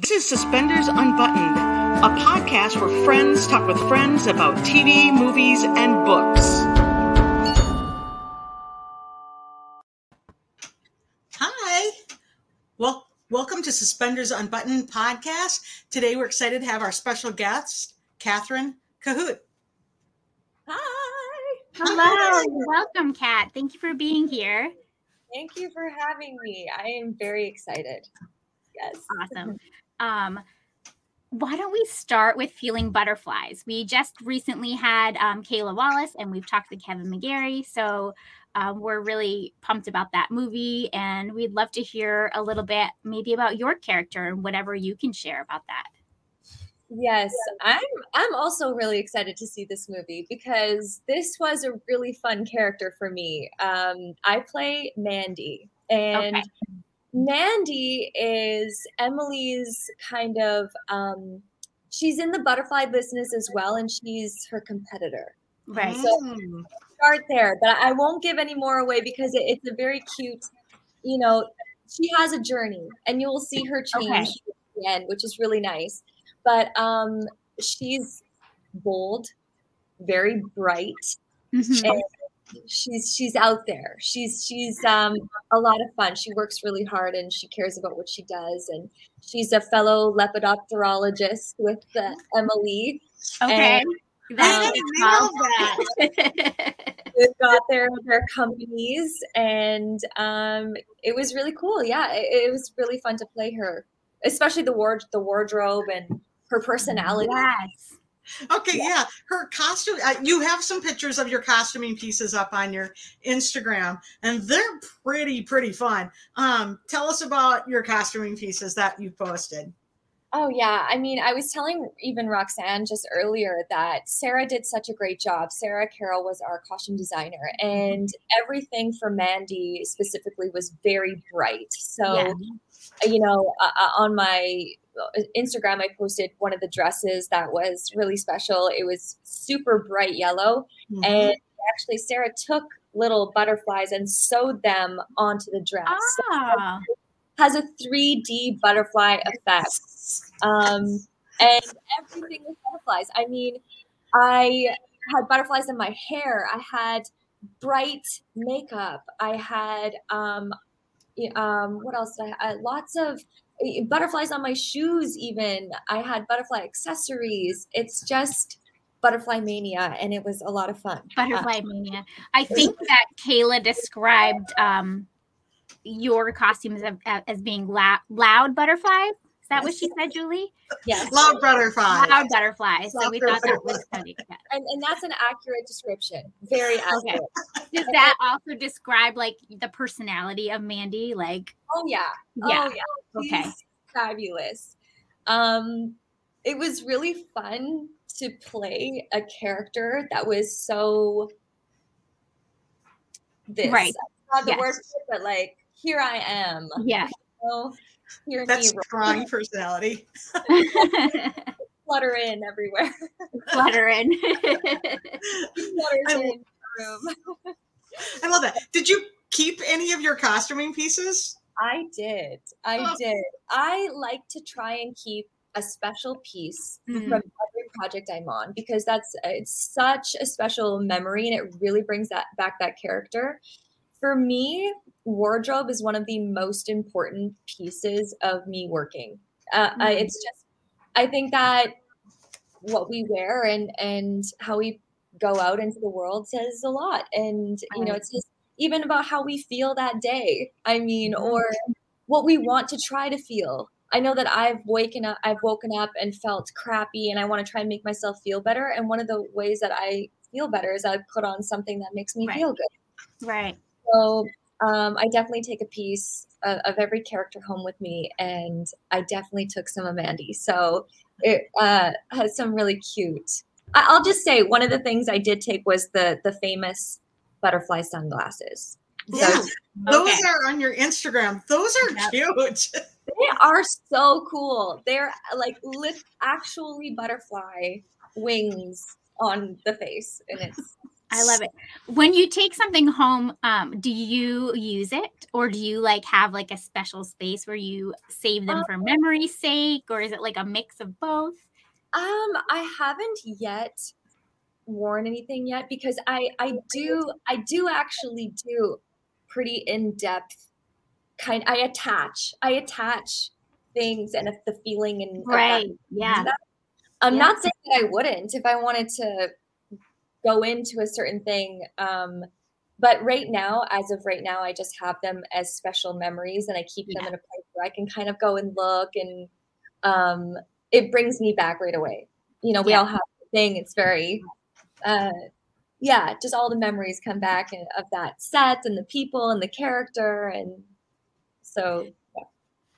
This is Suspenders Unbuttoned, a podcast where friends talk with friends about TV, movies, and books. Hi. Well, welcome to Suspenders Unbuttoned podcast. Today we're excited to have our special guest, Kathryn Kohut. Hi. Hello. Welcome, Kat. Thank you for being here. Thank you for having me. I am very excited. Yes. Awesome. Um, why don't we start with feeling butterflies? We just recently had um, Kayla Wallace and we've talked to Kevin McGarry. So um, we're really pumped about that movie. And we'd love to hear a little bit maybe about your character and whatever you can share about that. Yes, I'm I'm also really excited to see this movie because this was a really fun character for me. Um, I play Mandy and okay. Mandy is Emily's kind of um, she's in the butterfly business as well, and she's her competitor. Right. So start there, but I won't give any more away because it, it's a very cute. You know, she has a journey, and you will see her change okay. at the end, which is really nice. But um, she's bold, very bright, mm-hmm. and she's she's out there. She's she's um, a lot of fun. She works really hard and she cares about what she does. And she's a fellow lepidopterologist with uh, Emily. Okay. And, um, they've got their their companies, and um, it was really cool. Yeah, it, it was really fun to play her, especially the ward the wardrobe and her personality. Yes Okay, yeah. yeah. Her costume, uh, you have some pictures of your costuming pieces up on your Instagram, and they're pretty, pretty fun. Um, tell us about your costuming pieces that you posted. Oh, yeah. I mean, I was telling even Roxanne just earlier that Sarah did such a great job. Sarah Carroll was our costume designer, and everything for Mandy specifically was very bright. So, yeah. you know, uh, uh on my Instagram, I posted one of the dresses that was really special. It was super bright yellow. Mm-hmm. And actually, Sarah took little butterflies and sewed them onto the dress. Ah. So has a 3D butterfly effect. Um, and everything with butterflies. I mean, I had butterflies in my hair. I had bright makeup. I had um, um, what else? I, I lots of butterflies on my shoes even i had butterfly accessories it's just butterfly mania and it was a lot of fun butterfly uh, mania i think that kayla described um, your costumes as, as being loud, loud butterflies is that what she said, Julie? Yes. Loud butterflies. Loud butterflies. so we thought that was funny. Yeah. And, and that's an accurate description. Very accurate. Okay. Does that also describe like the personality of Mandy? Like, oh yeah, yeah, oh, yeah. okay, fabulous. Um, it was really fun to play a character that was so this. Right. Not the yes. word, but like here I am. Yeah. You know? Hear That's strong personality. Flutter in everywhere. Flutter in. I, in I love that. Did you keep any of your costuming pieces? I did. I oh. did. I like to try and keep a special piece mm-hmm. from every project I'm on because that's it's such a special memory and it really brings that back that character. For me, wardrobe is one of the most important pieces of me working. Uh, mm-hmm. I, it's just, I think that what we wear and and how we go out into the world says a lot, and you know, it's just even about how we feel that day. I mean, mm-hmm. or what we want to try to feel. I know that I've woken up, I've woken up and felt crappy, and I want to try and make myself feel better. And one of the ways that I feel better is I put on something that makes me right. feel good. Right. So um, I definitely take a piece of, of, every character home with me, and I definitely took some of Mandy. So it uh, has some really cute. I, will just say one of the things I did take was the the famous butterfly sunglasses. Yeah, so, those okay. are on your Instagram. Those are yep. cute. they are so cool. They're like lit, actually butterfly wings on the face, and it's I love it. When you take something home, um, do you use it or do you like have like a special space where you save them Um, for memory's sake or is it like a mix of both? Um, I haven't yet worn anything yet because I I do I do actually do pretty in depth kind. I attach I attach things and if the feeling and Right. Yeah. I'm Yeah. not saying that I wouldn't if I wanted to go into a certain thing. Um, but right now, as of right now, I just have them as special memories and I keep them in a place where I can kind of go and look and um, it brings me back right away. You know, we Yeah. all have a thing. It's very, uh, yeah, just all the memories come back of that set and the people and the character. And so,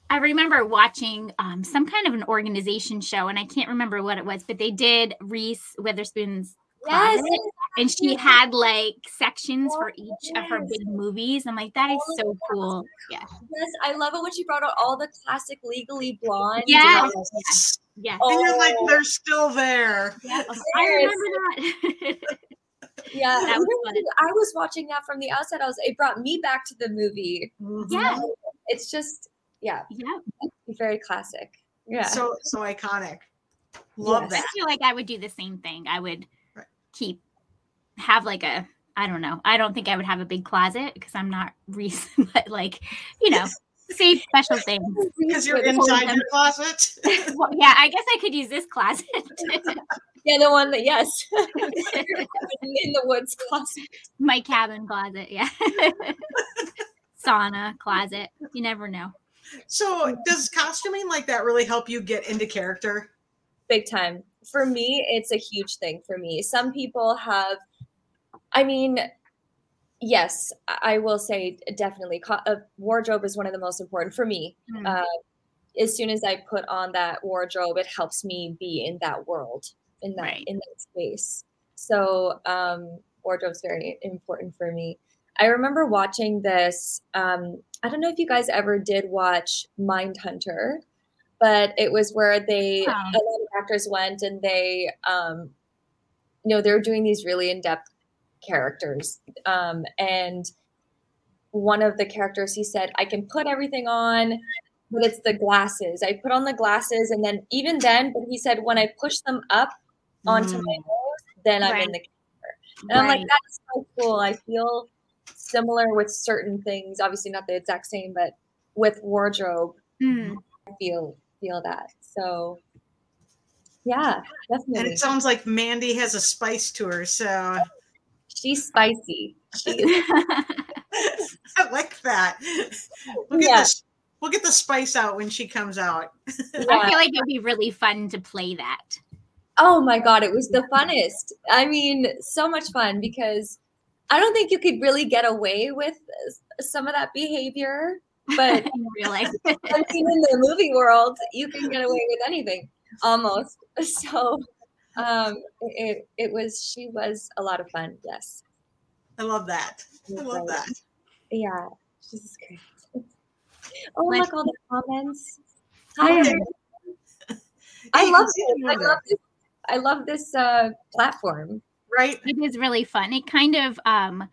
I remember watching um, some kind of an organization show, and I can't remember what it was, but they did Reese Witherspoon's yes, closet, and she had like sections for each of her big movies. I'm like, that is so cool. Yeah, yes, I love it when she brought out all the classic Legally Blonde. Yeah. Yes. yeah. And you're like, Oh. they're still there. yeah. I remember that. Yeah, That was. I was watching that from the outside. I was it brought me back to the movie. Mm-hmm. Yeah. It's just yeah, yeah, very classic. Yeah. So so iconic. Love Yes. I that. feel like I would do the same thing. I would Right. Keep have like a I don't know. I don't think I would have a big closet because I'm not Reese, but like you know, save special things. Because you're With- inside your closet. Well, yeah, I guess I could use this closet. yeah, the one that yes. in the woods closet. My cabin closet, yeah. Sauna closet. You never know. So does costuming like that really help you get into character? Big time. For me, it's a huge thing for me. Some people have I mean, yes, I will say definitely a wardrobe is one of the most important for me. Mm. uh, as soon as I put on that wardrobe, it helps me be in that world, in that Right. in that space. So um, wardrobe's very important for me. I remember watching this. Um, I don't know if you guys ever did watch Mindhunter, but it was where they a lot of actors went and they, um, you know, they were doing these really in depth characters, um, and one of the characters he said, "I can put everything on." but it's the glasses. I put on the glasses, and then even then, but he said when I push them up onto Mm. my nose, then I'm in the character. And I'm like, that's so cool. I feel similar with certain things. Obviously, not the exact same, but with wardrobe, Mm. I feel feel that. So, yeah, definitely. And it sounds like Mandy has a spice to her, so She's spicy. She is I like that. We'll get, Yeah. the, we'll get the spice out when she comes out. I feel like it'd be really fun to play that. Oh my god, it was the funnest. I mean, so much fun because I don't think you could really get away with some of that behavior, but in real life. I mean, in the movie world, you can get away with anything almost. So, um, it it was she was a lot of fun. Yes, I love that. I love that. Yeah, she's great. Oh, Like- look all the comments. Hi, Okay. I love can see this. them I love this. I love this uh, platform. Right? it is really fun. It kind of um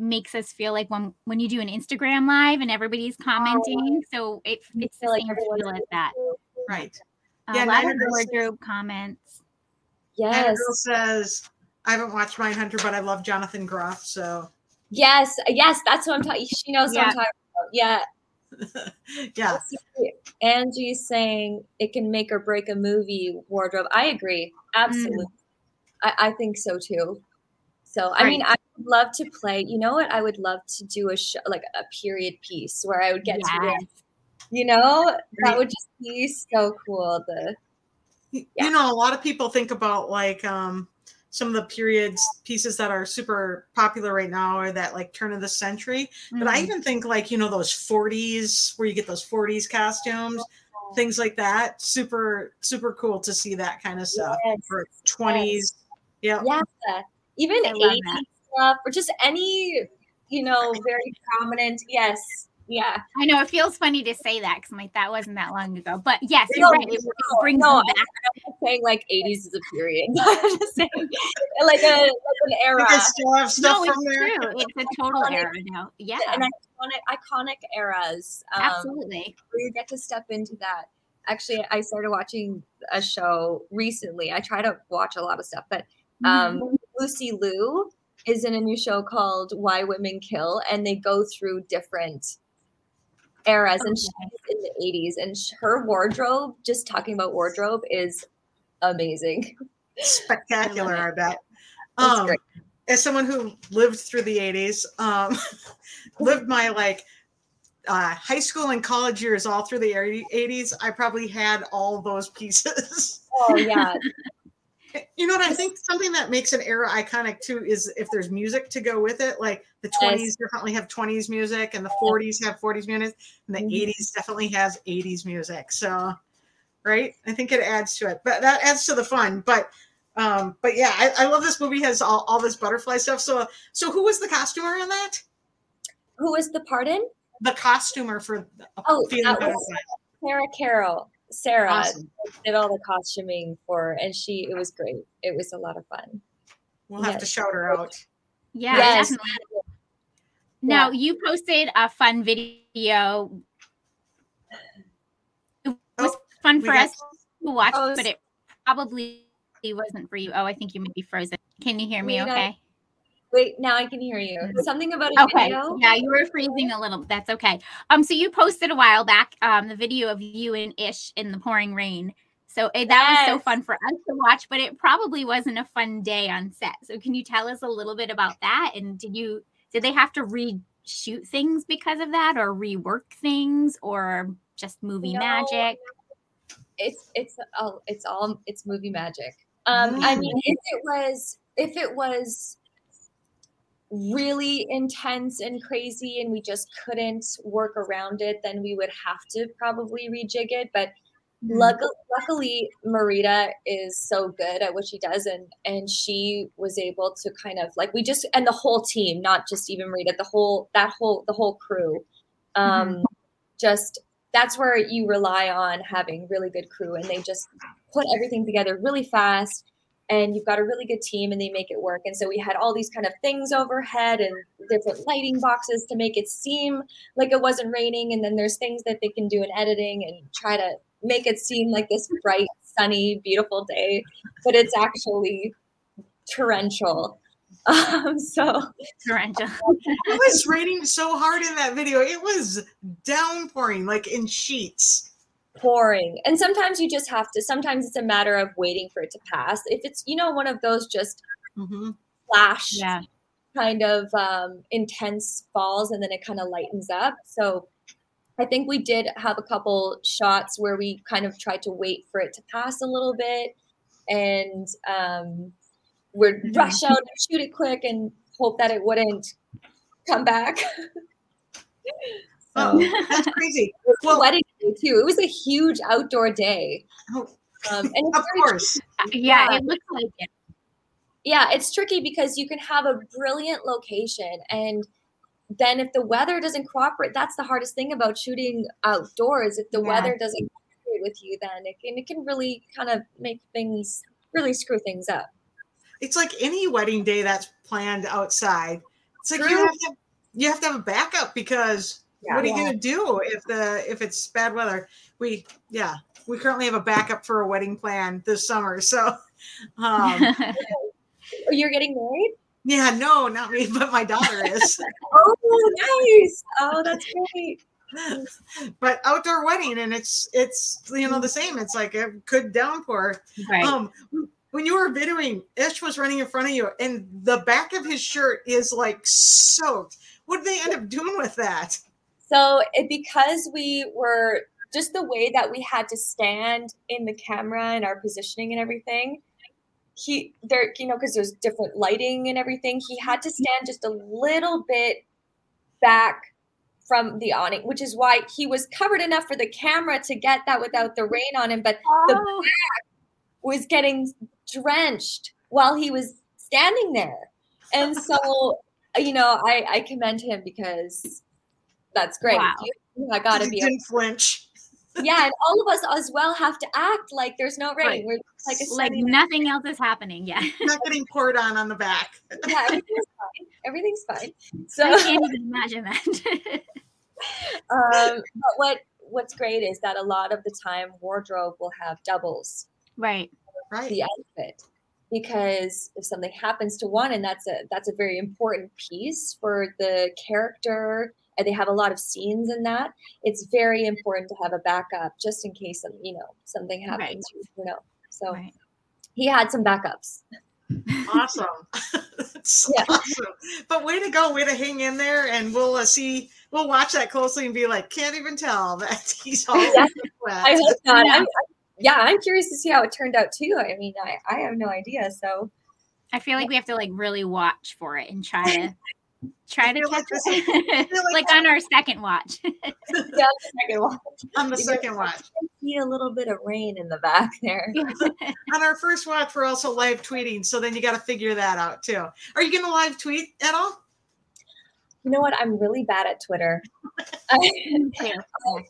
makes us feel like when when you do an Instagram live and everybody's commenting. Oh, so it, it's the like same feel as that. Right. A Yeah, lot of Girl says- wardrobe comments. Yes. Girl says, I haven't watched Mindhunter, but I love Jonathan Groff. So, Yes, yes, that's what I'm talking. She knows what I'm talking about. Yeah, yeah. Angie's saying it can make or break a movie wardrobe. I agree, mm. absolutely. I, I think so too. So I mean, I would love to play. You know what? I would love to do a show like a period piece where I would get to, wear, you know, that would just be so cool. The Yeah. You know, a lot of people think about like um, some of the periods pieces that are super popular right now or that like turn of the century. But I Mhm. even think like, you know, those 40s where you get those 40s costumes, things like that. Super, super cool to see that kind of stuff. Yes, Or 20s. Yeah. yeah, even I love 80s stuff or just any, you know, very prominent. Yes, Yeah, I know it feels funny to say that because like that wasn't that long ago. But yes, No, you're right. It, it brings no, them back. I'm not saying like 80s is a period. I'm just saying like a like an era. You still have stuff No, it's from there. true. It's a total Iconic. era now. Yeah, And iconic, iconic eras. Um, absolutely. where you get to step into that. Actually, I started watching a show recently. I try to watch a lot of stuff, but um, Lucy Liu is in a new show called Why Women Kill, and they go through different eras. And she's in the 80s, and her wardrobe, just talking about wardrobe, is amazing. Spectacular, I I, bet. It's Um, great. as someone who lived through the 80s, um, lived my like uh, high school and college years all through the 80s, I probably had all those pieces. Oh, yeah. you know what I think something that makes an era iconic too is if there's music to go with it. Like the 20s Yes. definitely have 20s music and the 40s have 40s music and the Mhm. 80s definitely has 80s music. So right? I think it adds to it. But that adds to the fun. But um, but yeah, I, I love this movie has all, all this butterfly stuff. So so who was the costumer on that? Who was the pardon? The costumer for Oh, Feeling that was Butterfly. Sarah Carroll. Sarah Awesome. did all the costuming for, and she, it was great. It was a lot of fun. We'll have to shout her out. Yeah, Yes. definitely. Now you posted a fun video. It was oh, fun for us to watch, Oh, but it probably wasn't for you. Oh, I think you may be frozen. Can you hear me? Wait, I- Okay. Wait, now I can hear you. Something about a Okay. video. Yeah, you were freezing a little. That's okay. Um, so you posted a while back um the video of you and Ish in the pouring rain. So it, that was so fun for us to watch, but it probably wasn't a fun day on set. So can you tell us a little bit about that? And did you did they have to reshoot things because of that, or rework things, or just movie No. magic? It's it's all it's all it's movie magic. Um, I mean, if it was if it was really intense and crazy and we just couldn't work around it, then we would have to probably rejig it. But luckily, luckily Marita is so good at what she does and and she was able to kind of like we just and the whole team not just even Marita the whole that whole the whole crew um just that's where you rely on having really good crew and they just put everything together really fast and you've got a really good team and they make it work and so we had all these kind of things overhead and different lighting boxes to make it seem like it wasn't raining and then there's things that they can do in editing and try to make it seem like this bright sunny beautiful day but it's actually torrential um, so Torrential. It was raining so hard in that video. It was downpouring like in sheets. Pouring and sometimes you just have to sometimes it's a matter of waiting for it to pass if it's you know one of those just Mm-hmm. flash Yeah. kind of um, intense falls and then it kind of lightens up so i think we did have a couple shots where we kind of tried to wait for it to pass a little bit and um, would Mhm. rush out and shoot it quick and hope that it wouldn't come back Oh, that's crazy. it was a Well- wedding day too it was a huge outdoor day Oh, um, and of course. Yeah, Yeah. it looks like it. yeah, it's tricky because you can have a brilliant location and then if the weather doesn't cooperate, that's the hardest thing about shooting outdoors. If the Yeah. weather doesn't cooperate with you, then it can, it can really kind of make things really screw things up. It's like any wedding day that's planned outside. It's like you have to you have to have a backup because what are you Yeah. gonna do if the if it's bad weather? We yeah, we currently have a backup for a wedding plan this summer. So um Oh, you're getting married? yeah, no, not me, but my daughter is. Oh, nice. Oh, that's great. but outdoor wedding and it's it's you know the same. It's like a could downpour. right. Um, when you were videoing, Ish was running in front of you, and the back of his shirt is like soaked. What did they end up doing with that? So it, because we were just the way that we had to stand in the camera and our positioning and everything, he there, you know, because there's different lighting and everything, he had to mm-hmm. stand just a little bit back from the awning, which is why he was covered enough for the camera to get that without the rain on him, but the Oh, was getting drenched while he was standing there. And so, you know, I, I commend him because That's great. Wow. You, I gotta be. didn't flinch. Yeah, and all of us as well have to act like there's no rain. Right. We're like Like nothing else is happening. Yeah. Not getting poured on on the back. yeah, everything's fine. Everything's fine. I can't even imagine that. um, but what what's great is that a lot of the time wardrobe will have doubles right. Right. the outfit because if something happens to one and that's a that's a very important piece for the character and they have a lot of scenes in that it's very important to have a backup just in case some you know something happens you know so Right. he had some backups Awesome. Yeah. awesome. But way to go, way to hang in there, and we'll uh, see. We'll watch that closely and be like, can't even tell that he's all Yeah. wet. i hope not Yeah. I'm, I'm- yeah i'm curious to see how it turned out too i mean i i have no idea so I feel like we have to like really watch for it and try to try to like catch this is- it. feel like like on our second watch. yeah the second one on the You second watch. I see a little bit of rain in the back there On our first watch, we're also live tweeting, so then you got to figure that out too. Are you going to live tweet at all? you know what i'm really bad at twitter I,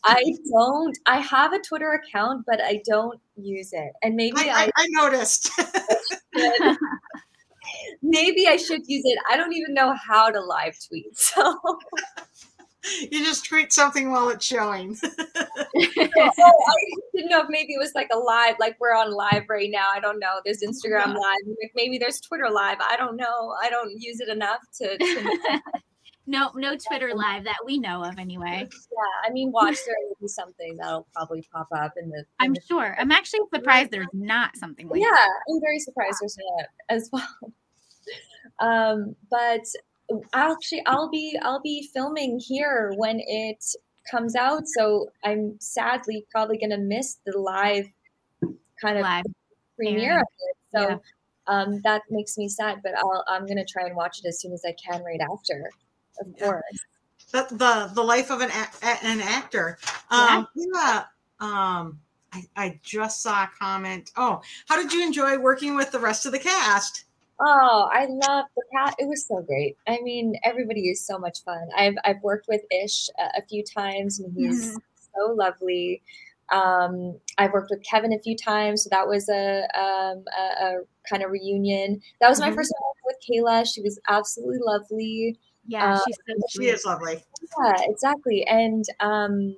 I don't. I have a Twitter account, but I don't use it. And maybe I, I, I, I noticed. Should, maybe I should use it. I don't even know how to live tweet. So you just tweet something while it's showing. oh, I didn't know if maybe it was like a live, like we're on live right now. I don't know. There's Instagram live. Maybe there's Twitter live. I don't know. I don't use it enough to. to no, no Twitter live that we know of anyway. yeah, I mean, watch there will be something that'll probably pop up in the. in I'm the- sure. I'm actually surprised there's not something like yeah, that. I'm very surprised there's not as well. Um, but actually, I'll be I'll be filming here when it comes out, so I'm sadly probably gonna miss the live kind of Live. premiere airing. of it. So Yeah. um, that makes me sad, but I'll I'm gonna try and watch it as soon as I can right after, of Yeah. course. the, the the life of an a- a- an actor. Um, yeah. Um, I, I just saw a comment. Oh, how did you enjoy working with the rest of the cast? Oh, I love the cat. It was so great. I mean, everybody is so much fun. I've I've worked with Ish a, a few times, and he's so lovely. Um, I've worked with Kevin a few times, so that was a um, a, a kind of reunion. That was my Mhm. first time with Kayla. She was absolutely lovely. Yeah, she's so She sweet. is lovely. Yeah, exactly. And um,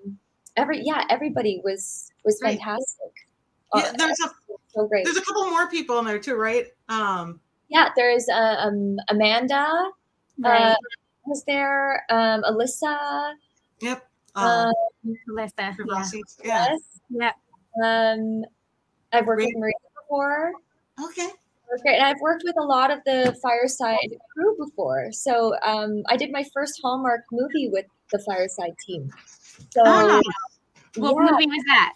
every yeah, everybody was was Right. fantastic. Yeah, Uh, there's a so great. there's a couple more people in there too, right? Um, Yeah, there's uh, um, Amanda. Right. Uh, was there um, Alyssa? yep. Uh, Um, Alyssa. Yeah. Yeah. yes. Yep. Um, I've worked with Great. Maria before. Okay. Great. And I've worked with a lot of the Fireside crew before. So um, I did my first Hallmark movie with the Fireside team. So Ah, What yeah, movie was that?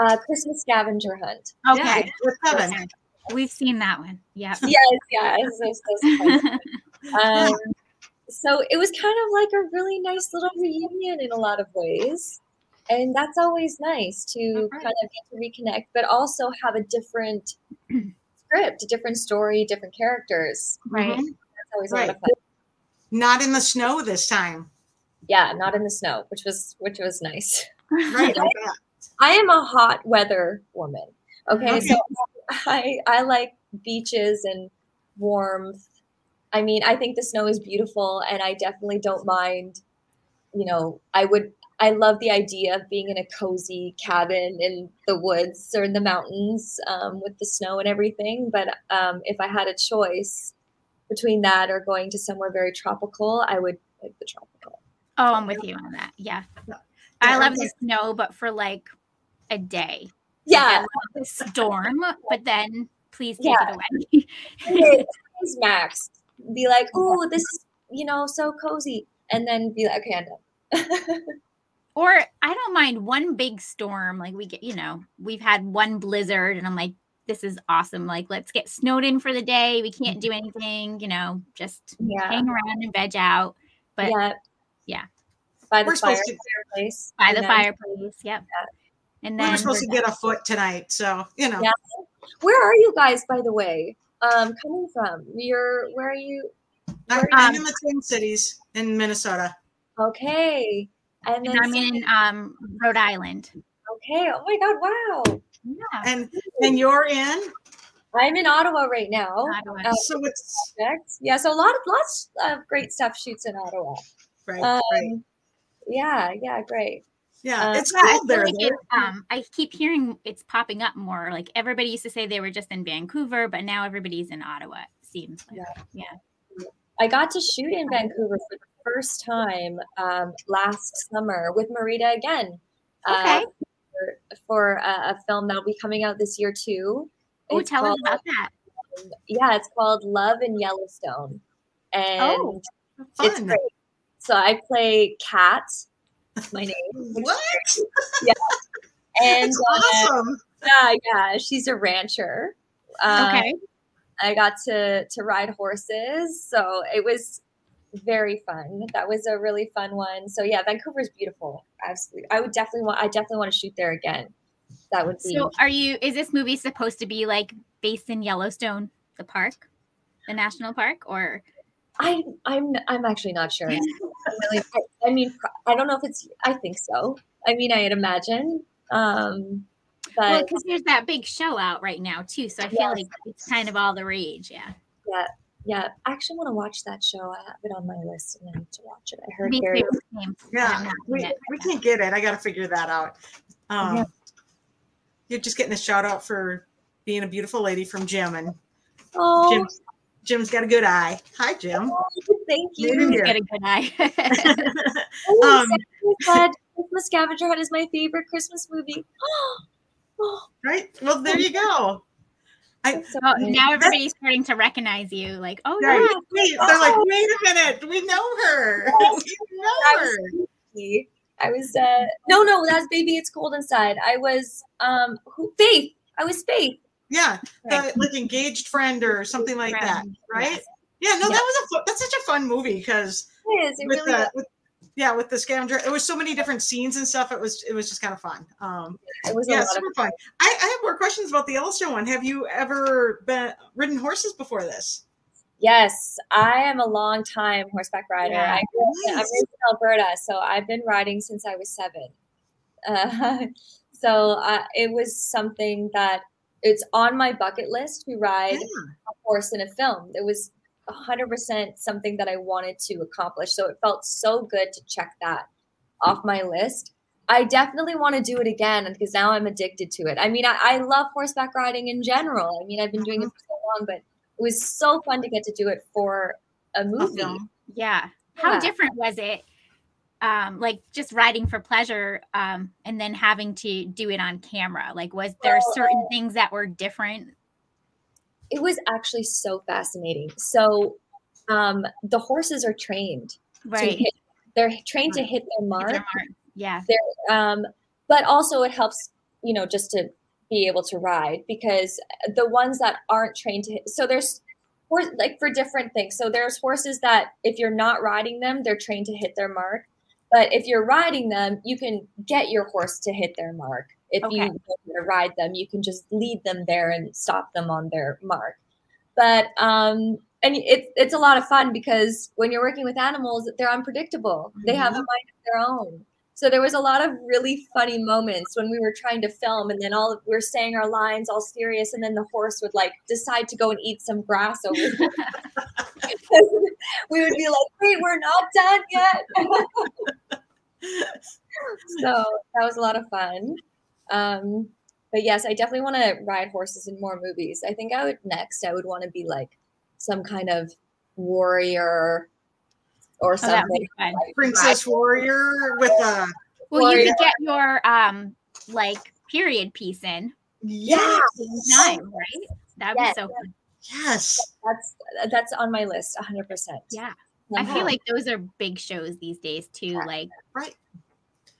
uh, Christmas Scavenger Hunt. Okay. with Kevin. We've seen that one. Yeah. Yes, yes. so- so um, so it was kind of like a really nice little reunion in a lot of ways and that's always nice to Okay. kind of get to reconnect but also have a different script a different story different characters right. Mhm. that's always a lot Right. of fun Not in the snow this time. yeah not in the snow which was which was nice Right. okay. i am a hot weather woman okay, Okay. so i i like beaches and warmth i mean i think the snow is beautiful and i definitely don't mind you know i would i love the idea of being in a cozy cabin in the woods or in the mountains um, with the snow and everything but um, if i had a choice between that or going to somewhere very tropical i would pick the tropical Oh, I'm with you on that. Yeah. Yeah, I love the snow, but for like a day. Like, I yeah love the storm, but then please take Yeah. it away. Please, max be like oh this is you know so cozy and then be like okay i'm done or I don't mind one big storm. Like we get, you know, we've had one blizzard and I'm like, this is awesome. Like, let's get snowed in for the day. We can't do anything, you know, just yeah hang around and veg out. But yeah yeah. by the We're fire, supposed to- fireplace by the then- fireplace. Yep. And We then were supposed to we're get a foot tonight, so you know. Yeah. where are you guys by the way um coming from you're where are you I, Where- I'm Um, in the Twin Cities in Minnesota. Okay. And then And I'm in um, Rhode Island. okay. Oh my god, wow. Yeah. And and you're in. I'm in Ottawa right now. Ottawa. Uh, So it's. Yeah, so a lot of lots of great stuff shoots in Ottawa. right, Um, right. Yeah, yeah, great. Yeah, uh, it's Yeah, I cold there. like though. it's, um, I keep hearing it's popping up more. Like everybody used to say they were just in Vancouver, but now everybody's in Ottawa. It seems like. Yeah. I got to shoot in Vancouver for the first time um, last summer with Marita again. Okay. Uh, for for a, a film that'll be coming out this year too. Oh, It's tell us about that. Yeah, it's called Love in Yellowstone, and Oh, it's great. So I play Kat, my name, What? Yeah. And That's uh, awesome. yeah, yeah, she's a rancher. Um, okay. I got to to ride horses, so it was very fun. That was a really fun one. So yeah, Vancouver's beautiful. Absolutely, I would definitely want. I definitely want to shoot there again. That would be. So, are you? Is this movie supposed to be like based in Yellowstone, the park, the national park, or? I I'm I'm actually not sure. really, I, I mean, I don't know if it's. I think so. I mean, I'd imagine. Um, Well, because there's that big show out right now too, so I feel Yes. like it's kind of all the rage. Yeah. yeah, Yeah, I actually want to watch that show. I have it on my list and I need to watch it. I heard Me very. too. Same. I'm Yeah, we, we can't get it. I got to figure that out. Um, Yeah. You're just getting a shout out for being a beautiful lady from Jim, and Oh, Jim, Jim's got a good eye. Hi, Jim. thank you. Here. got a good eye. Oh, Um, Hunt. Christmas Scavenger Hunt is my favorite Christmas movie. Oh, right? Well, there you go. I, so oh, now everybody's starting to recognize you. Like, oh right. yeah, Wait, they're like, wait a minute. We know her. we know her. I was uh no no that's baby it's cold inside. I was um who, Faith. I was Faith. Yeah, the, like engaged friend or something like that, right? yes. Yeah, no, that was a that's such a fun movie because It is. It with really the with, yeah with the scavenger, it was so many different scenes and stuff. It was it was just kind of fun. Um, It was a yeah, super fun. I, I have more questions about the Yellowstone one. Have you ever been ridden horses before this? Yes, I am a long time horseback rider. Yeah. I grew up, I'm Nice. in Alberta, so I've been riding since I was seven. Uh, so uh, it was something that it's on my bucket list to ride Yeah. a horse in a film. It was 100% something that I wanted to accomplish. So it felt so good to check that off my list. I definitely want to do it again because now I'm addicted to it. I mean, I, I love horseback riding in general. I mean, I've been doing it mm-hmm. for so long, but it was so fun to get to do it for a movie. film. yeah. How Yeah. different was it? Um, like just riding for pleasure, um, and then having to do it on camera. Like, was there Well, certain things that were different? It was actually so fascinating. So um, the horses are trained Right. hit, they're trained to hit their Hit mark. their mark. Yeah. um, but also it helps you know just to be able to ride because the ones that aren't trained to hit, so there's like for different things so there's horses that if you're not riding them they're trained to hit their mark but if you're riding them you can get your horse to hit their mark if you Okay. to ride them you can just lead them there and stop them on their mark but um and it's it's a lot of fun because when you're working with animals they're unpredictable they have a mind of their own so there was a lot of really funny moments when we were trying to film, and then all we were saying our lines all serious, and then the horse would like decide to go and eat some grass over. there. we would be like, "Wait, we're not done yet." so that was a lot of fun. Um, but yes, I definitely want to ride horses in more movies. I think I would next. I would want to be like some kind of warrior or Oh, something. be fun. Princess Warrior with a Well, you could get your um like period piece in yes, time, right? That'd Yes. be so fun. yes. That's that's on my list, hundred percent. Yeah. I feel like those are big shows these days too. Like Right.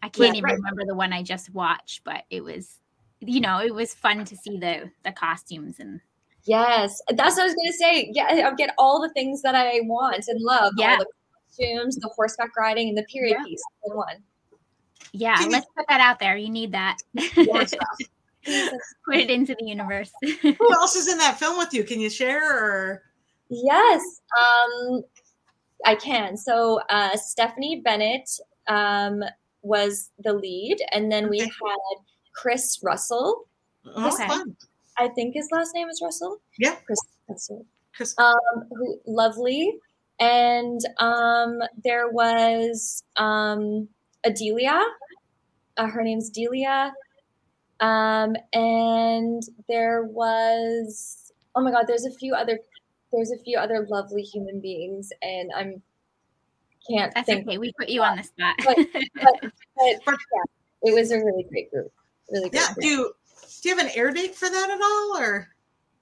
I can't Right, even right. remember the one I just watched, but it was you know, it was fun to see the the costumes and Yes, that's what I was gonna say. Yeah, I'll get all the things that I want and love. Yeah. all the costumes, the horseback riding, and the period Yeah. piece in one. yeah, Can let's put that out there. You need that. Put it into the universe. Who else is in that film with you? Can you share? Or Yes. Um, I can. So uh, Stephanie Bennett um, was the lead, and then we had Chris Russell. Oh, Okay. I think his last name is Russell. Yeah. Chris Russell. Chris- Um, who lovely, and um, there was um, Adelia. Uh, her name's Delia. Um, and there was oh my god, there's a few other there's a few other lovely human beings, and I'm can't That's think. okay. We put you on the spot. But, but, but yeah, it was a really great group. Really great. Yeah. group. Do you, do you have an air date for that at all, or?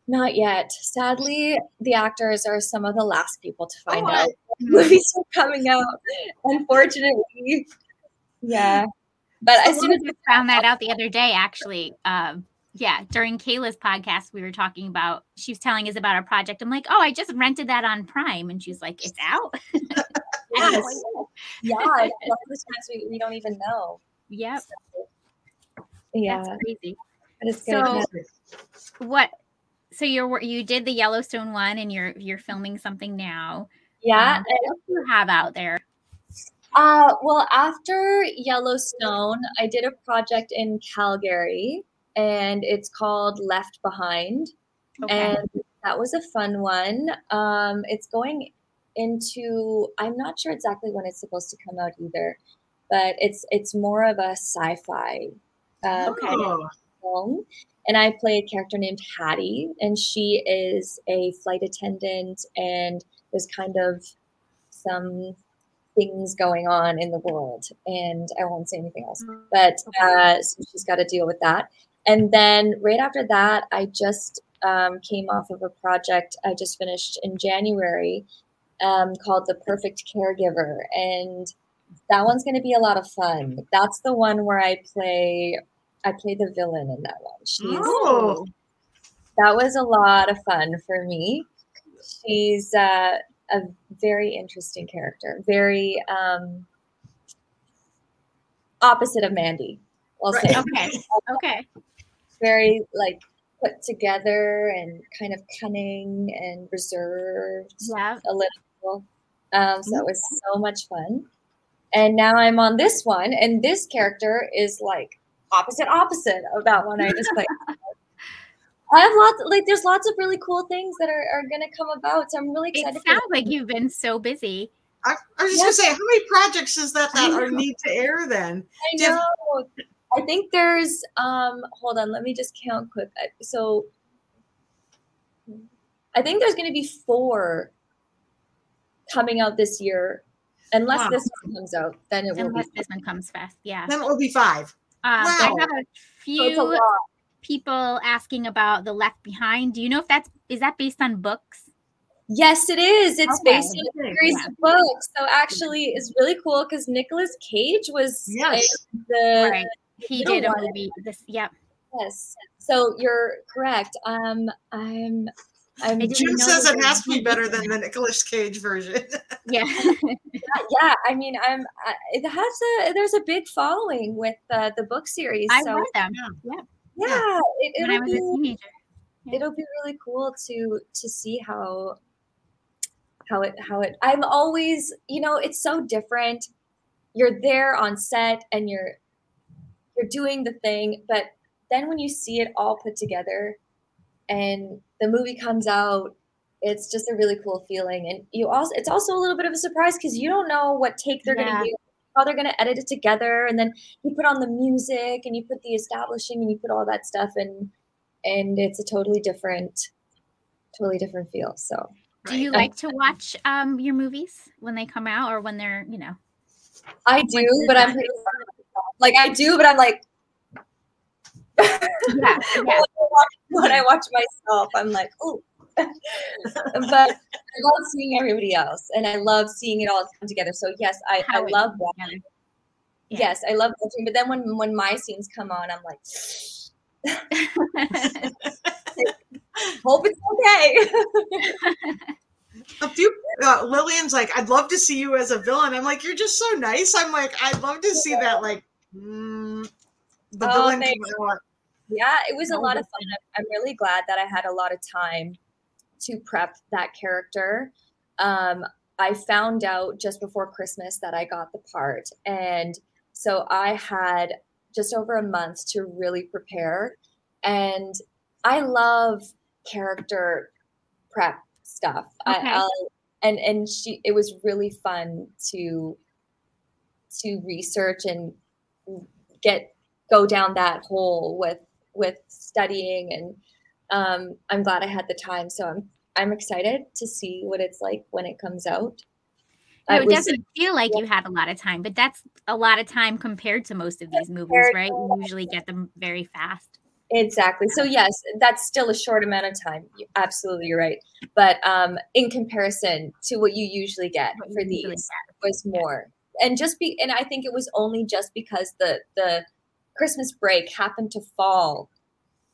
Not yet. Sadly, the actors are some of the last people to find Oh, out movies are coming out. Unfortunately, yeah. But as soon as just found that out the other day, actually. Um, yeah, during Kayla's podcast, we were talking about. She was telling us about our project. I'm like, oh, I just rented that on Prime, and she's like, it's out. yes, yeah, a lot of the times we, we don't even know. Yep, Yeah, that's crazy. but it's good. So-. What? So you're you did the Yellowstone one, and you're you're filming something now. yeah. Um, what else do you have out there? Uh, well, after Yellowstone, I did a project in Calgary, and it's called Left Behind. Okay. and that was a fun one. Um, it's going into I'm not sure exactly when it's supposed to come out either, but it's it's more of a sci-fi uh, Okay. Oh, film. And I play a character named Hattie, and she is a flight attendant, and there's kind of some things going on in the world, and I won't say anything else but uh, so she's got to deal with that. And then right after that, I just um, came off of a project I just finished in January um, called The Perfect Caregiver, and that one's going to be a lot of fun. That's the one where I play. I play the villain in that one. She's Oh. that was a lot of fun for me. She's uh, a very interesting character, very um, opposite of Mandy. I'll Right. say Okay. Okay. Very like put together and kind of cunning and reserved Yeah. a little. Um, so it was so much fun. And now I'm on this one, and this character is like opposite opposite of that one I just played. I have lots like there's lots of really cool things that are, are gonna come about. So I'm really excited. It excited. sounds like you've been so busy. I, I was just Yes. gonna say, how many projects is that that are need to air then? I Do you have- know. I think there's um hold on, let me just count quick. Uh, So I think there's gonna be four coming out this year. Unless Wow. this one comes out, then it will be Unless this one comes fast. Yeah. Then it will be five. Um, Wow. I have a so a few people asking about the Left Behind. Do you know if that's is that based on books? Yes, it is. It's Okay. based on a series Yeah. of books. So actually it's really cool because Nicolas Cage was Yes. in the right. He middle did a one. movie. This. Yep. Yes. So you're correct. Um I'm I'm Jim says it has to be better than the Nicolas Cage version. Yeah. yeah i mean i'm I, it has a there's a big following with uh, the book series I so read them. Yeah. Yeah. yeah it, When I it'll was a be teenager. Yeah. it'll be really cool to to see how how it how it i'm always you know it's so different you're there on set and you're you're doing the thing but then when you see it all put together and the movie comes out it's just a really cool feeling and you also it's also a little bit of a surprise because you don't know what take they're Yeah. going to do how they're going to edit it together and then you put on the music and you put the establishing and you put all that stuff and and it's a totally different totally different feel so Do you Right. like to watch um your movies when they come out or when they're you know? i do but i'm pretty like i do but i'm like Yeah. Yeah. when I watch myself, I'm like, oh. but I love seeing everybody else, and I love seeing it all come together. So yes, I, I How it love comes watching. Yeah. Yes, I love watching. But then when when my scenes come on, I'm like, hope it's okay. A few uh, Lillian's like, I'd love to see you as a villain. I'm like, you're just so nice. I'm like, I'd love to see that. Like, mm, the Oh, villain. thanks. come out. yeah, it was a lot of fun. I'm- I'm really glad that I had a lot of time to prep that character. Um, I found out just before Christmas that I got the part. And so I had just over a month to really prepare. And I love character prep stuff. Okay. I, I'll, and and she it was really fun to to research and get go down that hole with with studying and um, I'm glad I had the time. So I'm I'm excited to see what it's like when it comes out. No, it, doesn't feel like yeah. you had a lot of time, but that's a lot of time compared to most of these movies, right? You usually get them very fast. Exactly. So yes, that's still a short amount of time. Absolutely, you're right. But um, in comparison to what you usually get for these, was more. And just be, and I think it was only just because the the Christmas break happened to fall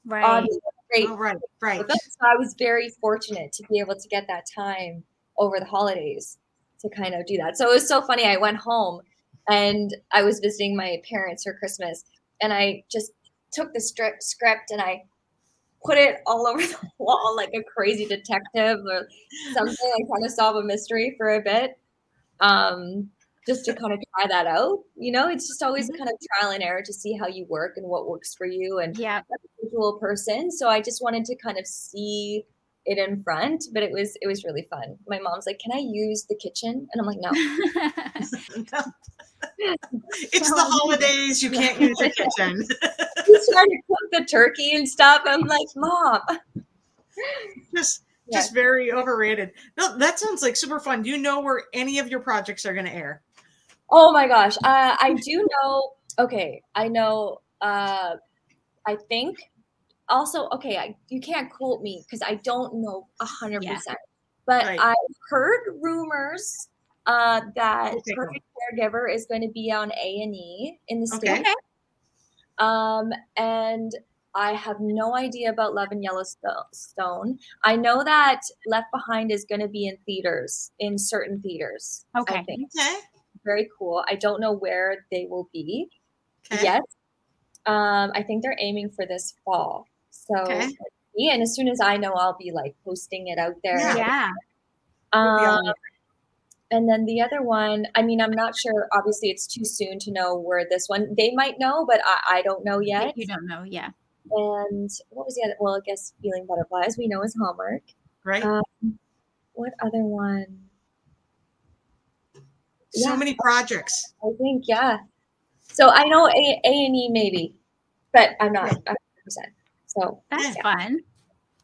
right. great. Oh, right, right. So I was very fortunate to be able to get that time over the holidays to kind of do that. So it was so funny. I went home and I was visiting my parents for Christmas, and I just took the strip script and I put it all over the wall like a crazy detective or something. I kind of solve a mystery for a bit. Um, just to kind of try that out. You know, it's just always mm-hmm. kind of trial and error to see how you work and what works for you. And yeah, visual person, so I just wanted to kind of see it in front. But it was it was really fun. My mom's like, "Can I use the kitchen?" And I'm like, "No." no. it's the holidays. You can't use the kitchen. He's trying to cook the turkey and stuff. I'm like, "Mom." Just just very overrated. No, that sounds like super fun. Do you know where any of your projects are going to air? Oh my gosh. Uh, I do know. Okay. I know. Uh, I think also, okay, I, you can't quote me because I don't know a hundred percent, but right. I heard rumors uh, that okay. Perfect Caregiver is going to be on A and E in the state. Okay. Um, and I have no idea about Love and Yellowstone. I know that Left Behind is going to be in theaters, in certain theaters. Okay. Okay. Very cool. I don't know where they will be okay. yet. Um, I think they're aiming for this fall. So, okay. yeah, and as soon as I know, I'll be like posting it out there. Yeah. yeah. Um, and then the other one, I mean, I'm not sure. Obviously, it's too soon to know where this one. They might know, but I, I don't know yet. You don't know, yeah. And what was the other? Well, I guess Feeling Butterflies we know is Hallmark. Right. Um, what other one? So yeah. many projects. I think, yeah. So I know A A and E maybe, but I'm not 100. percent So that's yeah. fun.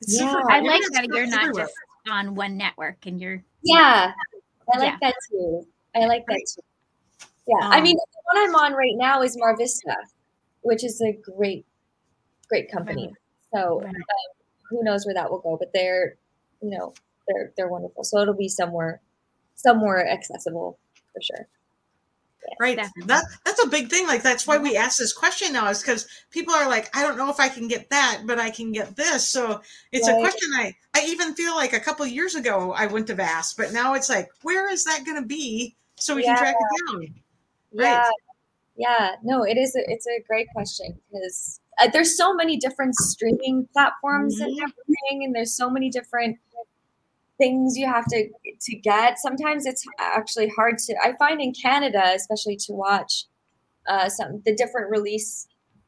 It's yeah, I like that you're not just on one network and you're. Yeah, I like yeah. that too. I like that too. Yeah, um, I mean, the one I'm on right now is Mar Vista, which is a great great company. So um, who knows where that will go? But they're, you know, they're they're wonderful. So it'll be somewhere somewhere accessible for sure. Yeah, right. Definitely. That that's a big thing. Like that's why we ask this question now, is because people are like, I don't know if I can get that, but I can get this. So it's right. a question I I even feel like a couple years ago I wouldn't have asked, but now it's like, where is that going to be so we yeah. can track it down? Right. Yeah. Yeah. No, it is. A, it's a great question because uh, there's so many different streaming platforms mm-hmm. and everything, and there's so many different things you have to to get. Sometimes it's actually hard to. I find in Canada, especially to watch uh, some the different release.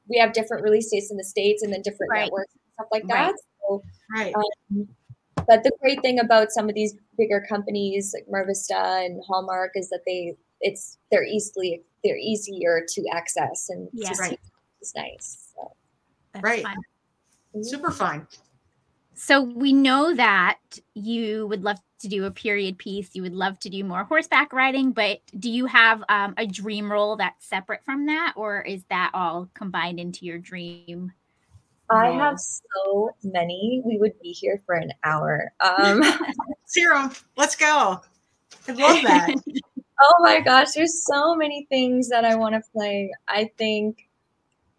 We have different release dates in the states, and then different right. networks and stuff like that. Right. So, right. Um, but the great thing about some of these bigger companies like Mar Vista and Hallmark is that they it's they're easily they're easier to access and yeah, right. it's nice. That's right. Fun. Super fun. So we know that you would love to do a period piece. You would love to do more horseback riding, but do you have um, a dream role that's separate from that, or is that all combined into your dream? I have so many. We would be here for an hour. Um, Zero. Let's go. I love that. oh my gosh, there's so many things that I want to play. I think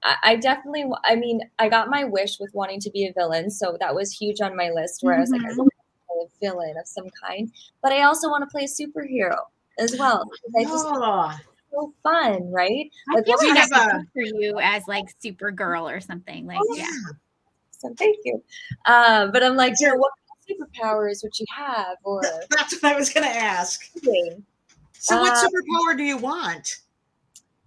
I, definitely, I mean, I got my wish with wanting to be a villain. So that was huge on my list where mm-hmm. I was like, I mm-hmm. want to play a villain of some kind. But I also want to play a superhero as well. I just oh. so fun, right? I like, feel like that's a... for you as like Supergirl or something. Like, oh, yeah. So thank you. Uh, but I'm like, you know, what superpowers would you have? Or That's what I was going to ask. something. So, what Uh, superpower do you want?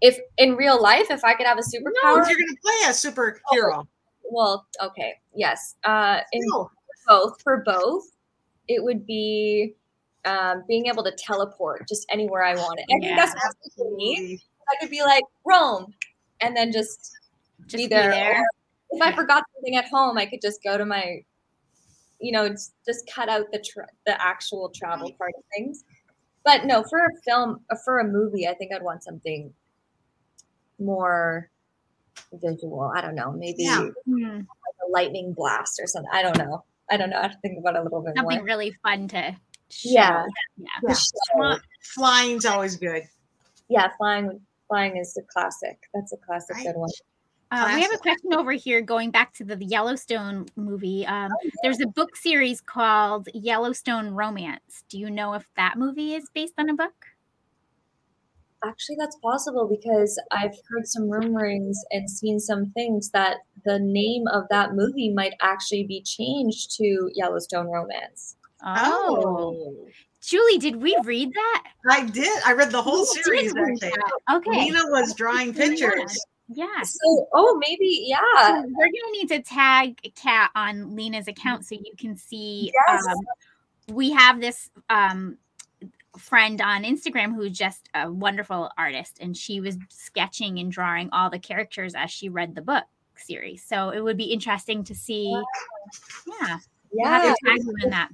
If in real life, if I could have a No, superpower, if you're going to play a superhero. well, okay, yes. Uh, in No. both for both, it would be um, being able to teleport just anywhere I wanted. I think Yeah. that's possible for me. I could be like Rome, and then just Just be be there. there. Or If I forgot something at home, I could just go to my, you know, just, just cut out the tra- the actual travel part of things. But no, for a film, for a movie, I think I'd want something more visual. I don't know, maybe Yeah. like Hmm, a lightning blast or something. I don't know. I don't know. I have to think about it a little bit Something more. really fun to show. Yeah. Yeah. Yeah. So, Flying's always good. yeah, flying. Flying is a classic. That's a classic Right. good one. Uh, we have a question over here going back to the Yellowstone movie. Um, Oh, there's a book series called Yellowstone Romance. Do you know if that movie is based on a book? Actually, that's possible because I've heard some rumorings and seen some things that the name of that movie might actually be changed to Yellowstone Romance. Oh, Julie, did we read that? I did. I read the whole We series actually. Okay. Nina was drawing pictures. Yeah. So, oh, maybe, So yeah. we're gonna need to tag Kat on Lena's account so you can see. Yes. Um, we have this um, friend on Instagram who's just a wonderful artist, and she was sketching and drawing all the characters as she read the book series. So it would be interesting to see. Yeah, we'll have Yeah. to in that.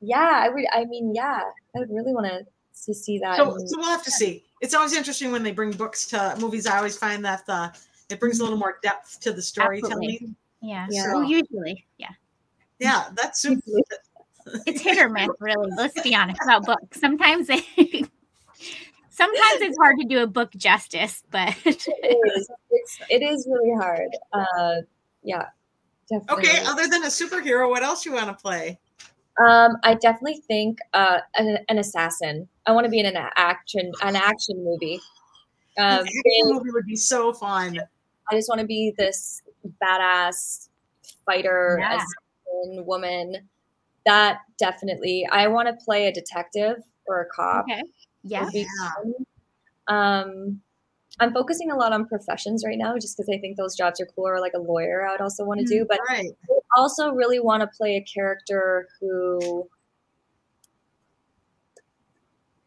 Yeah. I would, I mean, yeah. I would really want to to see that. So, and- so we'll have to see. It's always interesting when they bring books to movies. I always find that the it brings a little more depth to the storytelling. Yeah. Yeah. Well, usually, yeah. Yeah, that's super. It's hit or miss, really. Let's be honest about books. Sometimes they. Sometimes it's hard to do a book justice, but it is. It's, it is really hard. Uh, yeah. Definitely. Okay, other than a superhero, what else you want to play? Um, I definitely think uh, an, an assassin. I want to be in an action an action movie. An Um, action big- movie would be so fun. I just want to be this badass fighter, Yeah. assassin woman. That definitely. I want to play a detective or a cop. okay. Yeah. Um, I'm focusing a lot on professions right now, just because I think those jobs are cool. Or like a lawyer, I would also want to do. But Right. I also really want to play a character who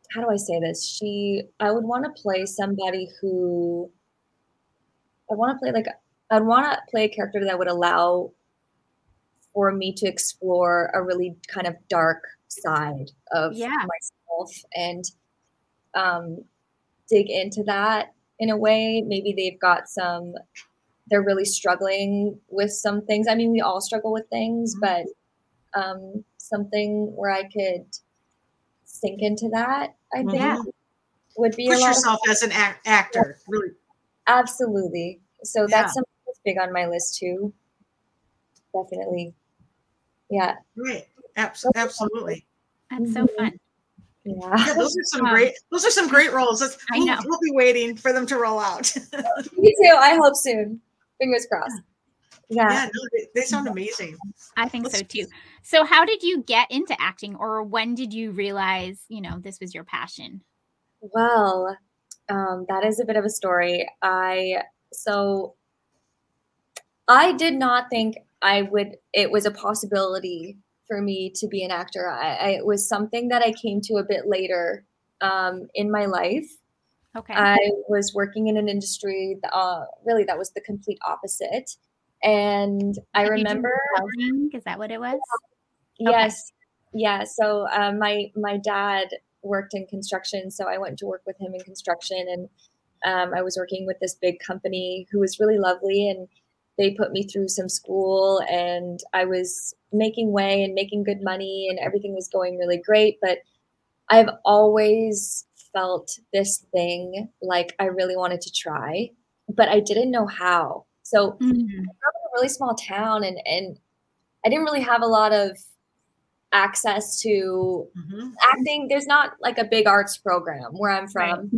how do I say this? She I would want to play somebody who I want to play like I'd want to play a character that would allow for me to explore a really kind of dark side of Yeah. myself and um dig into that in a way. Maybe they've got some they're really struggling with some things. I mean, we all struggle with things, Mhm. but um, something where I could sink into that, I think Yeah. would be Push a lot. Of, yourself as an ac- actor. Really. absolutely. So Yeah. that's something that's big on my list too. Definitely. Yeah. Right. Abs- absolutely. That's so Mhm. fun. Yeah. Yeah, those are some Um, great. Those are some great roles. Let's, I we'll, we'll be waiting for them to roll out. Me too. I hope soon. Fingers crossed. Yeah. yeah, no, they, they sound amazing. I think so Let's- too. So, how did you get into acting, or when did you realize, you know, this was your passion? Well, um, that is a bit of a story. I so I did not think I would. It was a possibility for me to be an actor. I, I it was something that I came to a bit later um, in my life. Okay. I was working in an industry, uh, really, that was the complete opposite. And I Did you remember? Is that what it was? Okay. yes, yeah. So uh, my my dad worked in construction, so I went to work with him in construction, and um, I was working with this big company who was really lovely, and they put me through some school, and I was making way and making good money, and everything was going really great. But I've always felt this thing like I really wanted to try, but I didn't know how. So Mhm. grew up in a really small town and and I didn't really have a lot of access to Mhm. acting. There's not like a big arts program where I'm from.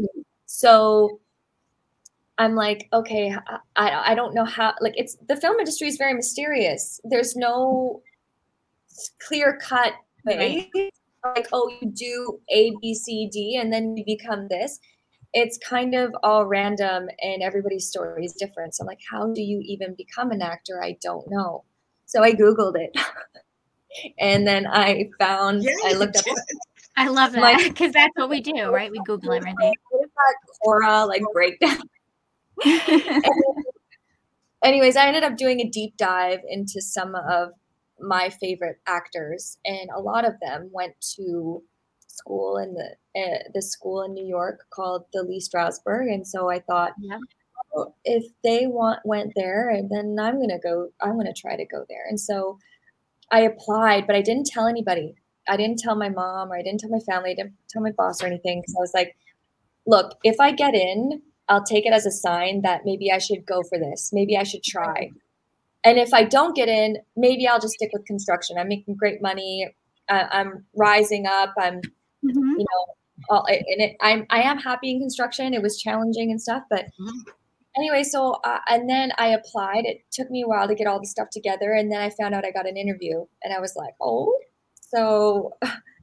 So I'm like, okay, I, I don't know how like it's the film industry is very mysterious. There's no clear cut way. Right. Like, oh, you do A, B, C, D, and then you become this. It's kind of all random, and everybody's story is different. So I'm like, how do you even become an actor? I don't know. So I Googled it. and then I found, I looked up. I love that because that's what we do, right? We Google everything. Quora like breakdown. anyways, I ended up doing a deep dive into some of my favorite actors, and a lot of them went to school in the uh, the school in New York called the Lee Strasberg, and so I thought, yeah. if they want went there, and then I'm gonna go. I'm gonna try to go there, and so I applied, but I didn't tell anybody. I didn't tell my mom, or I didn't tell my family, I didn't tell my boss or anything, because I was like, look, if I get in, I'll take it as a sign that maybe I should go for this. Maybe I should try. And if I don't get in, maybe I'll just stick with construction. I'm making great money. Uh, I'm rising up. I'm, mm-hmm. you know, all, and it, I'm I am happy in construction. It was challenging and stuff, but mm-hmm. anyway. So uh, and then I applied. It took me a while to get all the stuff together, and then I found out I got an interview, and I was like, oh. So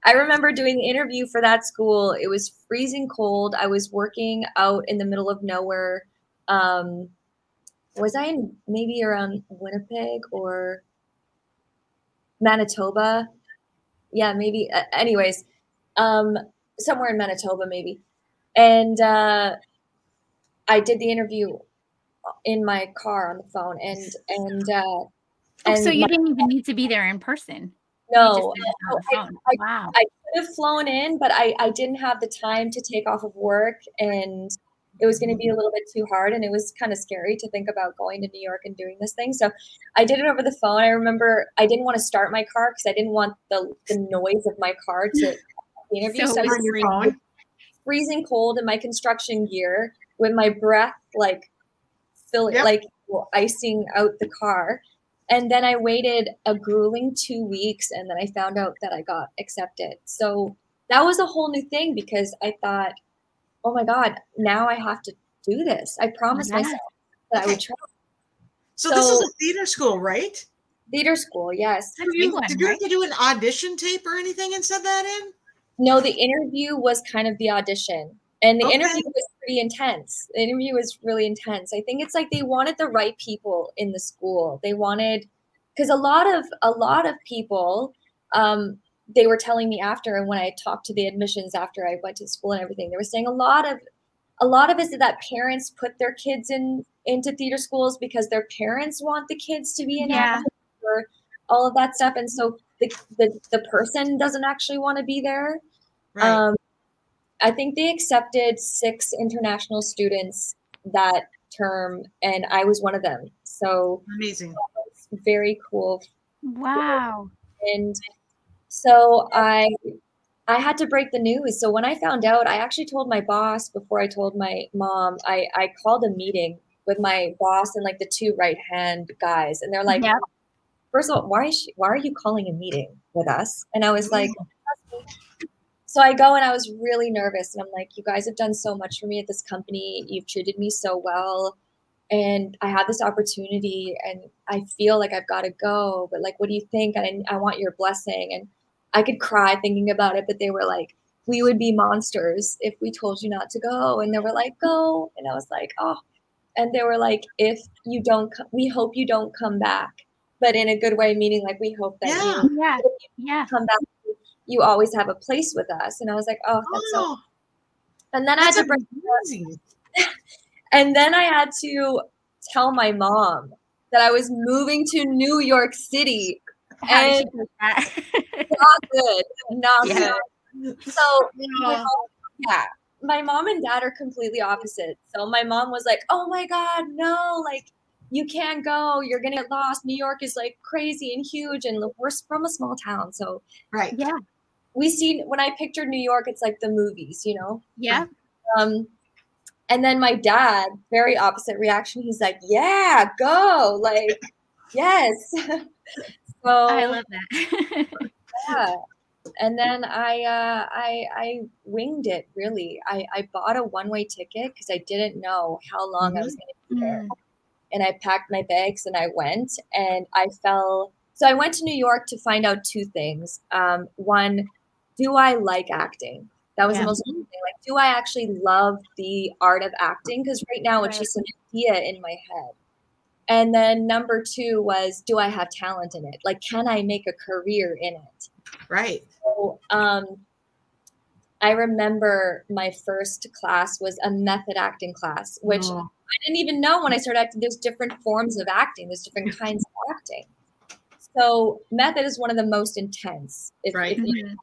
I remember doing the interview for that school. It was freezing cold. I was working out in the middle of nowhere. Um, was I in maybe around Winnipeg or Manitoba? Yeah, maybe. Uh, anyways, um, somewhere in Manitoba, maybe. And uh, I did the interview in my car on the phone, and and uh, oh, and so you my, didn't even need to be there in person. No, I, I, wow. I could have flown in, but I, I didn't have the time to take off of work and it was going to be a little bit too hard and it was kind of scary to think about going to New York and doing this thing. So I did it over the phone. I remember I didn't want to start my car because I didn't want the, the noise of my car to the interview. So, so I was freezing, freezing cold in my construction gear with my breath like fill yep. like icing out the car. And then I waited a grueling two weeks and then I found out that I got accepted. So that was a whole new thing because I thought, oh my God, now I have to do this. I promised oh myself that I would try. So, so, this is a theater school, right? Theater school, yes. Did you, did you have to do an audition tape or anything and send that in? No, the interview was kind of the audition. And the okay. interview was pretty intense. The interview was really intense. I think it's like they wanted the right people in the school. They wanted because a lot of a lot of people um, they were telling me after and when I talked to the admissions after I went to school and everything, they were saying a lot of a lot of it is that parents put their kids in into theater schools because their parents want the kids to be in yeah. or all of that stuff. And so the, the, the person doesn't actually want to be there. Right. Um, I think they accepted six international students that term, and I was one of them. So amazing, very cool. Wow. And so I I had to break the news. So when I found out, I actually told my boss before I told my mom. I I called a meeting with my boss and like the two right hand guys, and they're like, yeah. first of all, why is she, why are you calling a meeting with us? And I was like. Mm. So I go and I was really nervous, and I'm like, "You guys have done so much for me at this company. You've treated me so well and I had this opportunity and I feel like I've got to go, but like, what do you think? And I, I, want your blessing. And I could cry thinking about it, but they were like, we would be monsters if we told you not to go. And they were like, go. And I was like, oh. And they were like, if you don't, we hope you don't come back, but in a good way, meaning like, we hope that yeah, you, yeah, yeah. come back, you always have a place with us. And I was like, oh, that's oh, so. And then I had to bring. And then I had to tell my mom that I was moving to New York City. and not good. Not yeah. good. So yeah. yeah. My mom and dad are completely opposite. So my mom was like, Oh my God, no, like you can't go. You're gonna get lost. New York is like crazy and huge, and we're from a small town. So right, yeah. We see when I pictured New York, it's like the movies, you know. Yeah. Um, and then my dad, very opposite reaction. He's like, "Yeah, go!" Like, yes. so I love that. yeah. And then I, uh, I, I winged it. Really, I, I bought a one-way ticket because I didn't know how long mm-hmm. I was going to be there. Mm-hmm. And I packed my bags and I went. And I fell so I went to New York to find out two things. Um, one, do I like acting? That was Yeah. the most important thing. Like, do I actually love the art of acting? Because right now it's Right. just an idea in my head. And then number two was, do I have talent in it? Like, can I make a career in it? Right. So, um, I remember my first class was a method acting class, which Oh, I didn't even know when I started acting. There's different forms of acting. There's different kinds of acting. So method is one of the most intense. If, Right. if you- Mhm. you've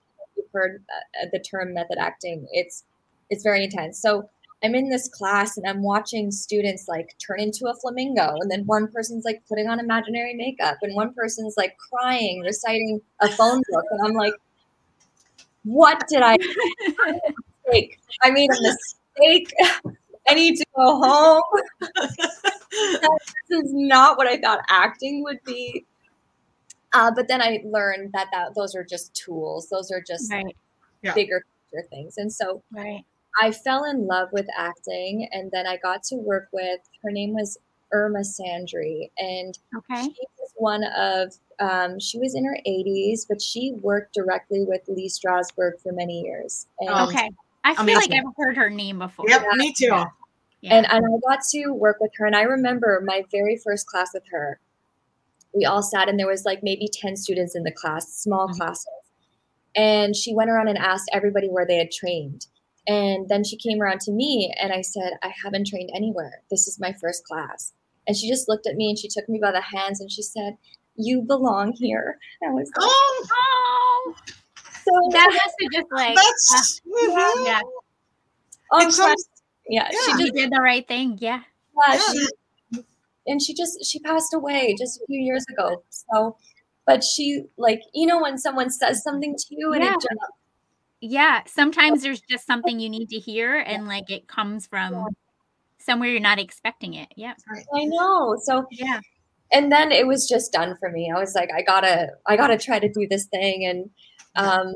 heard uh, the term method acting, it's it's very intense. So I'm in this class and I'm watching students like turn into a flamingo, and then one person's like putting on imaginary makeup, and one person's like crying, reciting a phone book, and I'm like, what did I mistake? I made a mistake. I need to go home. this is not what I thought acting would be. Uh, but then I learned that, that those are just tools. Those are just Right. Yeah. bigger picture things. And so Right. I fell in love with acting, and then I got to work with her name was Irma Sandry, and Okay. she was one of um, she was in her 80s, but she worked directly with Lee Strasberg for many years. And, Okay. I feel Amazing. like I've heard her name before. Yep, me too. Yeah. and and I got to work with her. And I remember my very first class with her. We all sat, and there was like maybe ten students in the class, small Mhm. classes. And she went around and asked everybody where they had trained. And then she came around to me, and I said, "I haven't trained anywhere. This is my first class." And she just looked at me and she took me by the hands and she said, "You belong here." I was like, Oh, Oh, so that has to just like that's yeah. I'm It's crying. so- yeah, she Yeah. you just did the right thing. Yeah. yeah, Yeah. she and she just she passed away just a few years ago. So, but she like you know when someone says something to you and Yeah. it just Yeah. Sometimes there's just something you need to hear and like it comes from somewhere you're not expecting it. yeah I know. So Yeah. and then it was just done for me. I was like, I gotta I gotta try to do this thing, and um,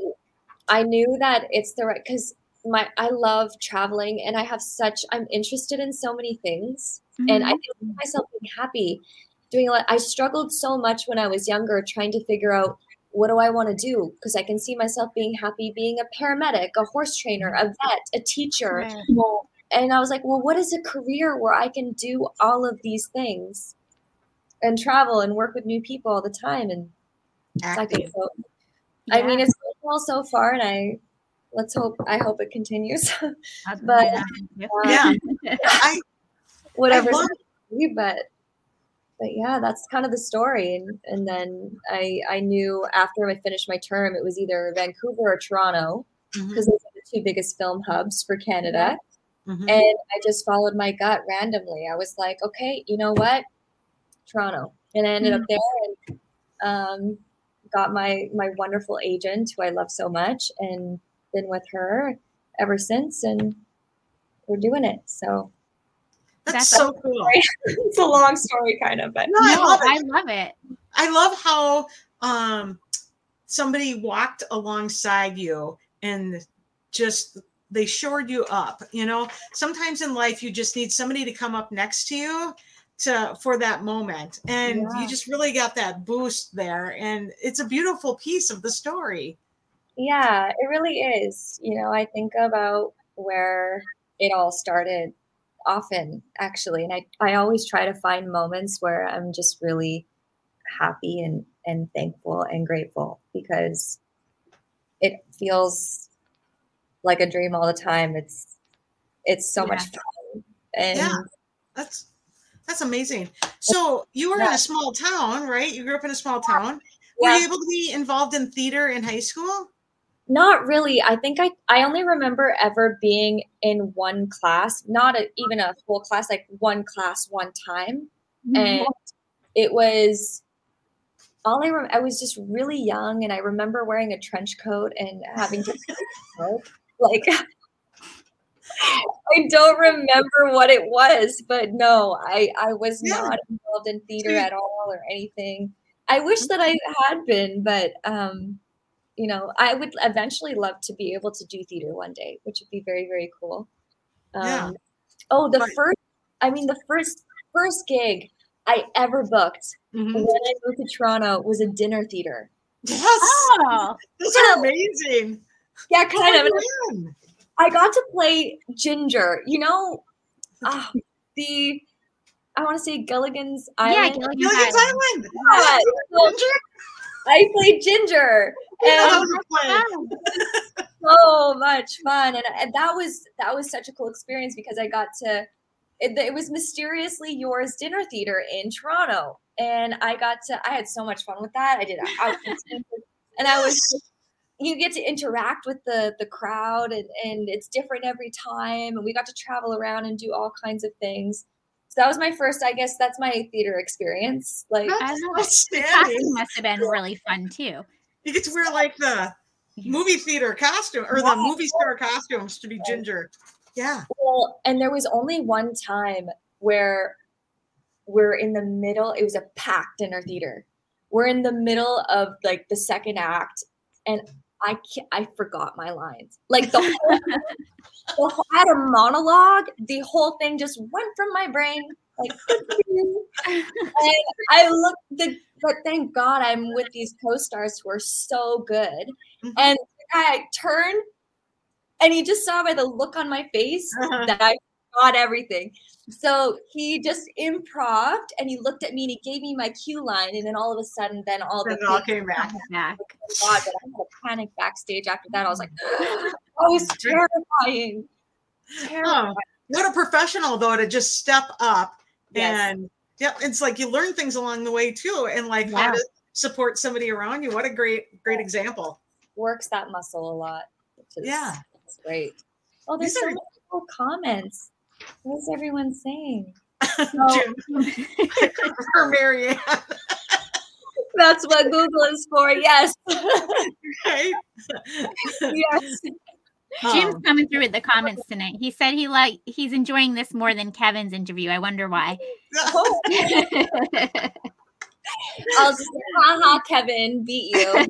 I knew that it's the right because my I love traveling and I have such I'm interested in so many things. And I feel myself being happy doing a lot. I struggled so much when I was younger trying to figure out what do I want to do because I can see myself being happy being a paramedic, a horse trainer, a vet, a teacher. Right. Well, and I was like, well, what is a career where I can do all of these things and travel and work with new people all the time? And acting. exactly. So, I Yeah. mean, it's going well so far, and I let's hope I hope it continues. But- yeah. Uh, yeah. I whatever but but yeah that's kind of the story. And and then i i knew after i finished my term it was either vancouver or toronto because those are the two biggest film hubs for canada. Mhm. and i just followed my gut randomly. I was like okay you know what? Toronto. And i ended up there and um, got my my wonderful agent who i love so much and been with her ever since and we're doing it. So That's, That's so cool. it's a long story kind of but No, I love it. I love it. I love how um somebody walked alongside you and just they shored you up. You know, sometimes in life you just need somebody to come up next to you to for that moment. And Yeah. you just really got that boost there. And it's a beautiful piece of the story. Yeah, it really is. You know, I think about where it all started often, actually. And I, I always try to find moments where I'm just really happy and, and thankful and grateful because it feels like a dream all the time. It's it's so much fun. And Yeah. That's that's amazing. So you were in a small town, right? You grew up in a small town. Were you able to be involved in theater in high school? Not really. I think I I only remember ever being in one class, not a, even a full class, like one class one time, and it was all I rem- I was just really young, and I remember wearing a trench coat and having to like. I don't remember what it was, but no, I I was Yeah. not involved in theater at all or anything. I wish that I had been, but um, you know, I would eventually love to be able to do theater one day, which would be very, very cool. Um, Yeah. Oh, the Right. first, I mean, the first, first gig I ever booked Mhm. when I moved to Toronto was a dinner theater. Yes, Oh, those are amazing. Yeah, kind of. Oh, man. I got to play Ginger. You know, ah, the I want to say Gilligan's yeah, Island. Gilligan's Gilligan's Island. Island. Yeah, so I played Ginger, and was a play. so much fun, and, and that was that was such a cool experience because I got to. It, it was mysteriously yours dinner theater in Toronto, and I got to. I had so much fun with that. I did outfits, and I was. You get to interact with the the crowd, and and it's different every time. And we got to travel around and do all kinds of things. So that was my first. I guess that's my theater experience. Like I know. The costume must have been really fun too. You get to wear like the movie theater costume or the movie star costumes to be Ginger. Yeah. Well, and there was only one time where we're in the middle. It was a packed dinner theater. We're in the middle of like the second act, and I I forgot my lines. Like the whole, the whole- I had a monologue. The whole thing just went from my brain. Like, and I looked the. But thank God I'm with these co-stars who are so good. Mhm. And I turned, and he just saw by the look on my face Uh-huh. that I got everything. So he just improved and he looked at me and he gave me my cue line. And then all of a sudden, then all the it all came back. Back. Oh God, but I had a panic backstage after that. I was like, that was terrifying. Terrifying. Oh, what a professional though to just step up Yes. and yeah, it's like you learn things along the way too, and like how to support somebody around you. What a great, great example. Works that muscle a lot. Which is, Yeah. It's great. Oh, there's These so are- many cool comments. What is everyone saying? Jim, for Marianne, That's what Google is for. Yes. right? yes. Jim's Um, coming through with the comments tonight. He said he like he's enjoying this more than Kevin's interview. I wonder why. Oh, I'll just say, haha, Kevin beat you.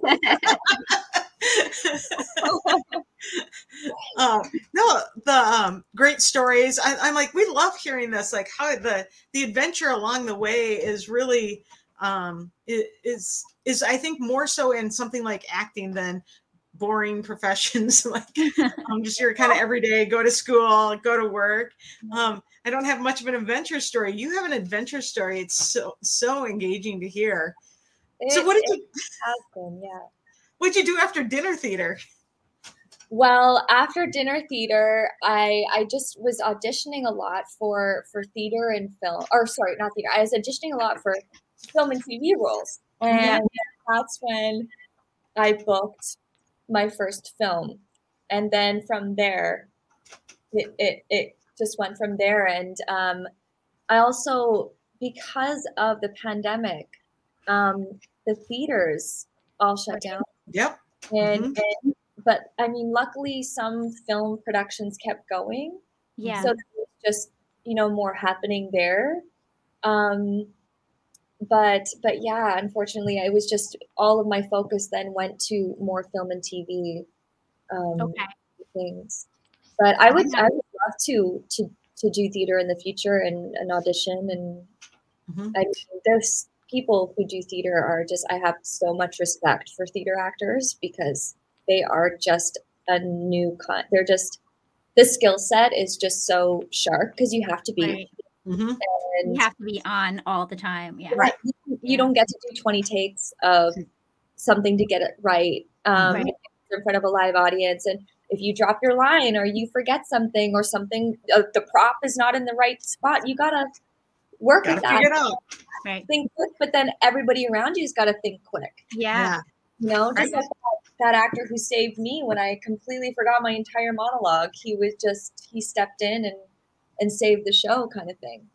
um, no, the um, great stories. I, I'm like, we love hearing this. Like how the the adventure along the way is really um, is is I think more so in something like acting than boring professions like um, just your kind of everyday go to school go to work um, i don't have much of an adventure story you have an adventure story it's so so engaging to hear so what did it you yeah. what did you do after dinner theater Well, after dinner theater, I I just was auditioning a lot for for theater and film, or sorry, not theater. I was auditioning a lot for film and TV roles, and Yeah. that's when I booked my first film, and then from there, it it, it just went from there. And um, I also because of the pandemic, um, the theaters all shut down yep and, and but I mean, luckily, some film productions kept going, yeah. so there just you know more happening there. Um, but but yeah, unfortunately, I was just all of my focus then went to more film and TV um, okay. things. But I would I would love to to to do theater in the future and an audition and Mhm. I mean, there's people who do theater are just I have so much respect for theater actors because they are just a new con they're just the skill set is just so sharp because you have to be Right. Mhm. and You have to be on all the time. Yeah. right you, you Yeah. don't get to do 20 takes of something to get it right um Right. in front of a live audience and if you drop your line or you forget something or something uh, the prop is not in the right spot you gotta work gotta with that figure it out Right. think quick but then everybody around you's got to think quick Yeah. You know just Right. like that, that actor who saved me when i completely forgot my entire monologue he was just he stepped in and and saved the show kind of thing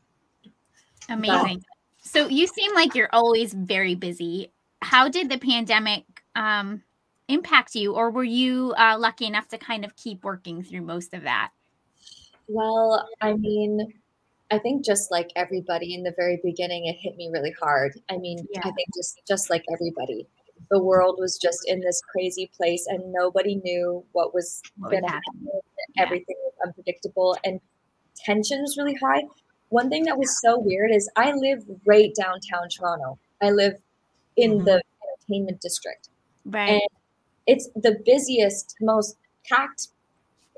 Amazing. So you seem like you're always very busy. How did the pandemic um, impact you, or were you uh, lucky enough to kind of keep working through most of that? Well, I mean, I think just like everybody in the very beginning, it hit me really hard. I mean, Yeah. I think just just like everybody, the world was just in this crazy place, and nobody knew what was going to happen? Everything was unpredictable, and tension was really high. One thing that was so weird is I live right downtown Toronto. I live in Mhm. the entertainment district. Right. And it's the busiest, most packed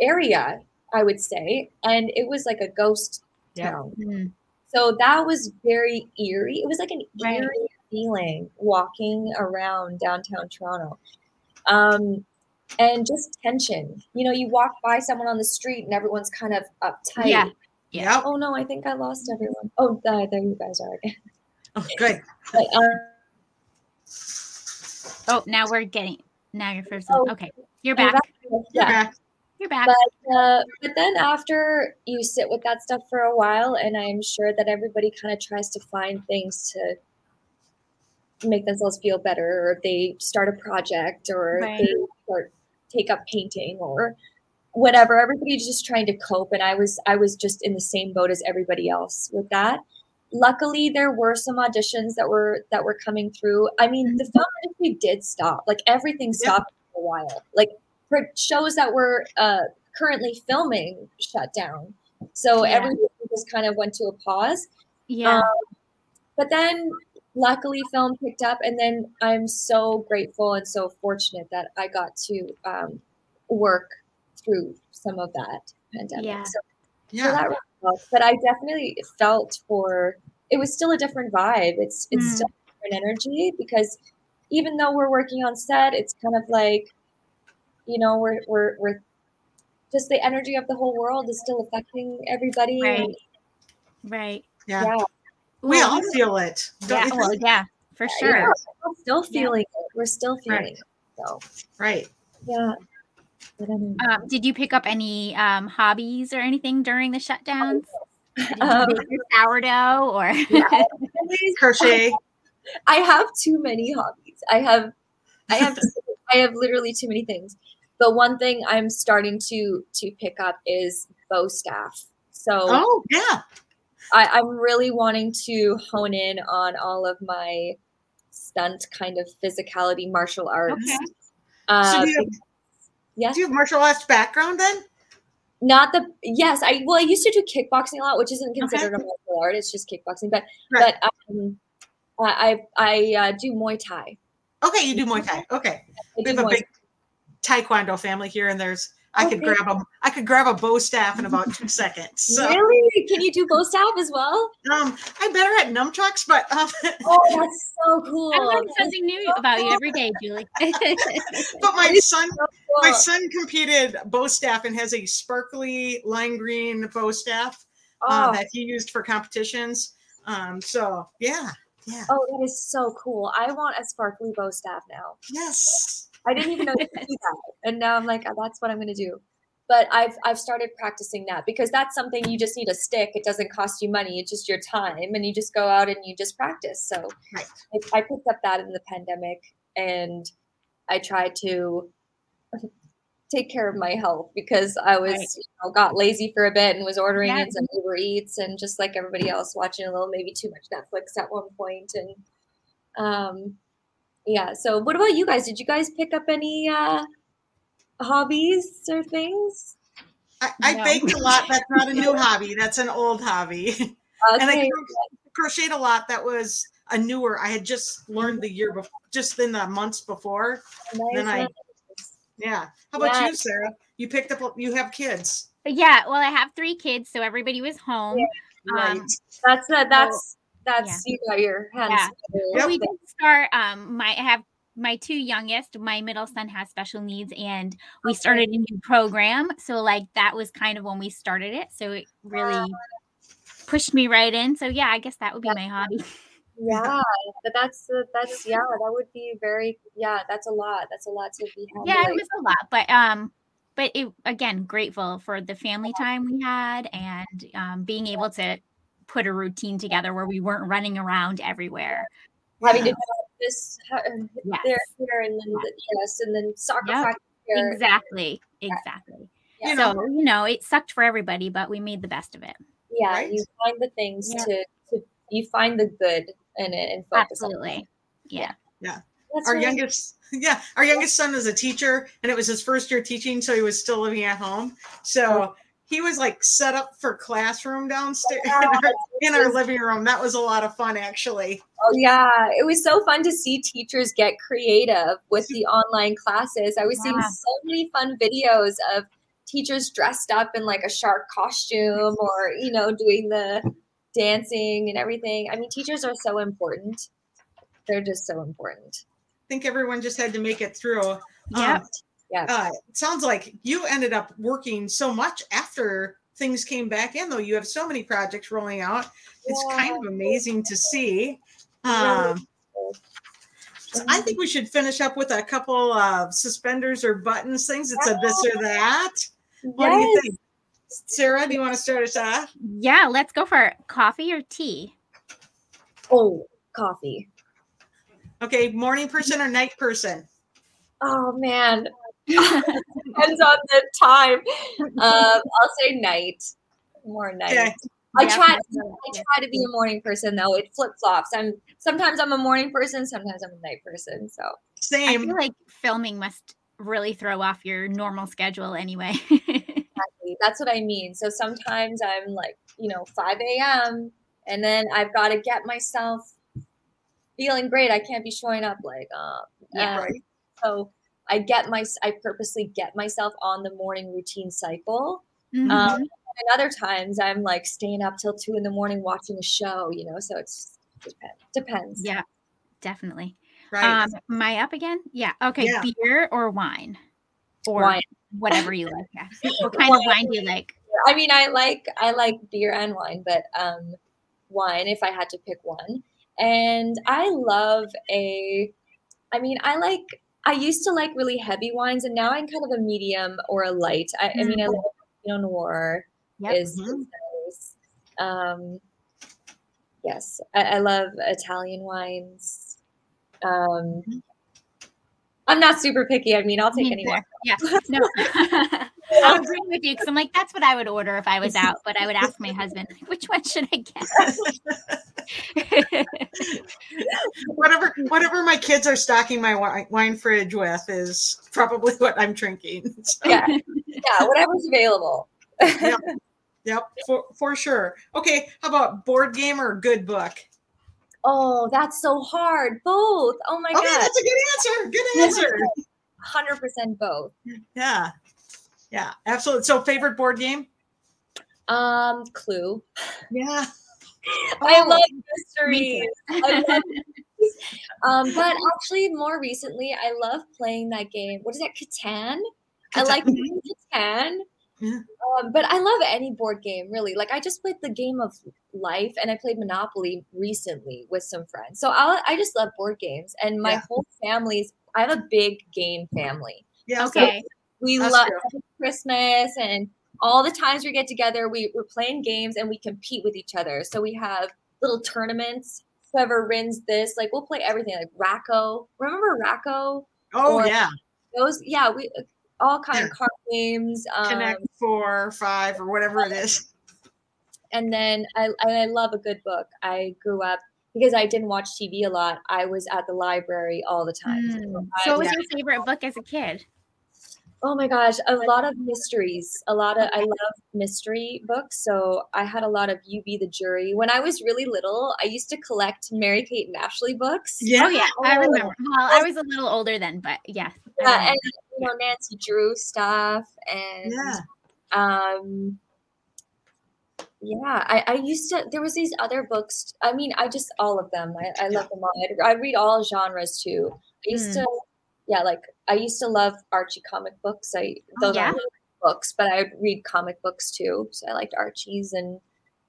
area, I would say. And it was like a ghost Yeah. town. Mm. So that was very eerie. It was like an Right. eerie feeling walking around downtown Toronto. Um, and just tension. You know, you walk by someone on the street and everyone's kind of uptight. Yeah. Yep. Oh no, I think I lost everyone. Oh, there, there you guys are again. Oh, good. But, um, Oh, now we're getting. Now you're first. Oh. Okay, you're I'm back. You're yeah. back. You're back. But uh, but then after you sit with that stuff for a while, and I'm sure that everybody kind of tries to find things to make themselves feel better, or they start a project, or Right. they start take up painting, or whatever. Everybody's just trying to cope, and I was I was just in the same boat as everybody else with that. Luckily, there were some auditions that were that were coming through. I mean, the film industry did stop; like everything Yeah. stopped for a while. Like for shows that were uh, currently filming shut down. So Yeah. everything just kind of went to a pause. yeah. Um, but then luckily film picked up and then I'm so grateful and so fortunate that I got to um, work through some of that pandemic. Yeah. So, so Yeah. that really. But I definitely felt for it was still a different vibe. It's it's Mm. still a different energy because even though we're working on set, it's kind of like, you know, we're we're we're just the energy of the whole world is still affecting everybody. Right. And, right. Yeah. yeah. We Well, all feel it. Yeah. Well, yeah. For sure. Yeah, we're still Yeah. feeling it. We're still feeling Right. it. So Right. yeah. Um, did you pick up any um, hobbies or anything during the shutdowns? Did Um, sourdough or? Crochet. I have too many hobbies. I have, I have, I have literally too many things. But one thing I'm starting to to pick up is bow staff. So Oh, yeah. I, I'm really wanting to hone in on all of my stunt kind of physicality martial arts. Okay. Uh, So do you, have, yes, do you have martial arts background then? not the yes. I well, I used to do kickboxing a lot, which isn't considered a martial art. It's just kickboxing. But Right. but um, I I I uh, do Muay Thai. Okay, you do Muay Thai. Okay. I We have a big Taekwondo family here, and there's I could grab a I could grab a bow staff in about two seconds. So Really? Can you do bow staff as well? um I'm better at nunchucks, but um Oh, that's so cool. I learn something new about you every day, Julie. but my son So my son competed bow staff and has a sparkly lime green bow staff uh, Oh, that he used for competitions. Um so yeah, yeah. oh, that is so cool. I want a sparkly bow staff now. Yes. I didn't even know could do that, and now I'm like, oh, that's what I'm going to do. But I've I've started practicing that because that's something you just need a stick. It doesn't cost you money. It's just your time, and you just go out and you just practice. So Right. I, I picked up that in the pandemic, and I tried to take care of my health because I was Right. you know, got lazy for a bit and was ordering in some Uber Eats and just like everybody else watching a little maybe too much Netflix at one point and um yeah so what about you guys did you guys pick up any uh hobbies or things I, I No. baked a lot. That's not a new hobby. That's an old hobby. And I crocheted a lot. That was a newer. I had just learned the year before, just in the months before. then I- Yeah. How about you, Sarah? You picked up. You have kids, yeah. Well, I have three kids, so everybody was home. right? Um, that's uh, that's that's you got your hands Yeah. Yep. we did start um my I have my two youngest, my middle son has special needs and we Okay. started a new program. So like that was kind of when we started it. So it really pushed me right in. So yeah, I guess that would be my hobby. yeah but that's uh, that's yeah that would be very yeah that's a lot that's a lot to be yeah, it was a lot. But um but it again grateful for the family time we had and um being able to put a routine together where we weren't running around everywhere. having to do this uh, Yes. there here and then the, yes and then soccer Yep. practice here Exactly. Exactly. Yeah. You know, So, you know, it sucked for everybody, but we made the best of it. yeah Right? you find the things Yeah. to, to you find the good in it and focus on Absolutely. it. Yeah. That's our really- youngest, yeah, our youngest son is a teacher, and it was his first year teaching, so he was still living at home. So he was like set up for classroom downstairs in our, in our living room. That was a lot of fun, actually. Oh yeah, it was so fun to see teachers get creative with the online classes. I was seeing so many fun videos of teachers dressed up in like a shark costume or you know doing the dancing and everything. I mean, teachers are so important. They're just so important. I think everyone just had to make it through. Yep. Um, Yeah. uh, it sounds like you ended up working so much after things came back in, though. You have so many projects rolling out. It's kind of amazing to see. Um, so I think we should finish up with a couple of suspenders or buttons things. It's a this or that. What do you think? Sarah, do you want to start us off? Yeah, let's go for coffee or tea. Oh, coffee. Okay, morning person or night person? Oh man, depends on the time. Um, I'll say night. More night. Okay. I try. I try to be a morning person though. It flip flops. I'm sometimes I'm a morning person, sometimes I'm a night person. So same. I feel like filming must really throw off your normal schedule anyway. exactly, that's what I mean. So sometimes I'm like, you know, 5 a.m. and then I've got to get myself feeling great. I can't be showing up like, uh, Yeah. um, Right. So I get my, I purposely get myself on the morning routine cycle. Mhm. Um, and other times I'm like staying up till two in the morning watching a show, you know. So it's depends. Depends. yeah, definitely. Right. Um, am I up again? Yeah. Okay. Yeah. Beer or wine, or Wine. whatever you like. Yeah. What kind of wine do you like? I mean, I like I like beer and wine, but um, wine if I had to pick one. And I love a. I mean, I like. I used to like really heavy wines, and now I'm kind of a medium or a light. I, I mean, I love Pinot Noir. Yep. Is, Mhm. is. Um, yes, I, I love Italian wines. Um, Mhm. I'm not super picky. I mean, I'll take Me any wine. Yeah. No. I'm agreeing with you because I'm like, that's what I would order if I was out. But I would ask my husband, which one should I get? whatever whatever my kids are stocking my wine, wine fridge with is probably what I'm drinking. So, Yeah, yeah, whatever's available. Yep, for, for sure. Okay, how about board game or good book? Oh, that's so hard. Both. Oh my Okay, god. that's a good answer. Good answer. Hundred percent both. Yeah. Yeah, absolutely. So favorite board game? Um, Clue. Yeah. I Oh, love Me mysteries. I love um, but actually, more recently, I love playing that game. What is that? Catan. I like playing Catan. Yeah. Um, but I love any board game, really. Like I just played the game of life, and I played Monopoly recently with some friends. So I, I just love board games, and my Yeah. whole family's. I have a big game family. Yeah. okay. We That's love true. Christmas and all the times we get together, we, we're playing games and we compete with each other. So we have little tournaments. Whoever wins this, like we'll play everything, like Rack-O. Remember Rack-O? Oh Or- yeah. Those, yeah, we all kind Yeah. of card games. Um, Connect four, five, or whatever it is. and then I, I love a good book. I grew up because I didn't watch TV a lot. I was at the library all the time. Mm. I- So, what was yeah. your favorite book as a kid? Oh my gosh, a lot of mysteries. A lot of I love mystery books. So I had a lot of You Be the Jury. When I was really little, I used to collect Mary Kate and Ashley books. Oh yeah, I Oh. remember. Well, I was a little older then, but yeah. Yeah, and you know Nancy Drew stuff and Yeah. um yeah I, I used to there was these other books i mean i just all of them i, I love them all I, I read all genres too i used Mm. to yeah like i used to love archie comic books i those yeah? aren't books but i read comic books too so i liked archie's and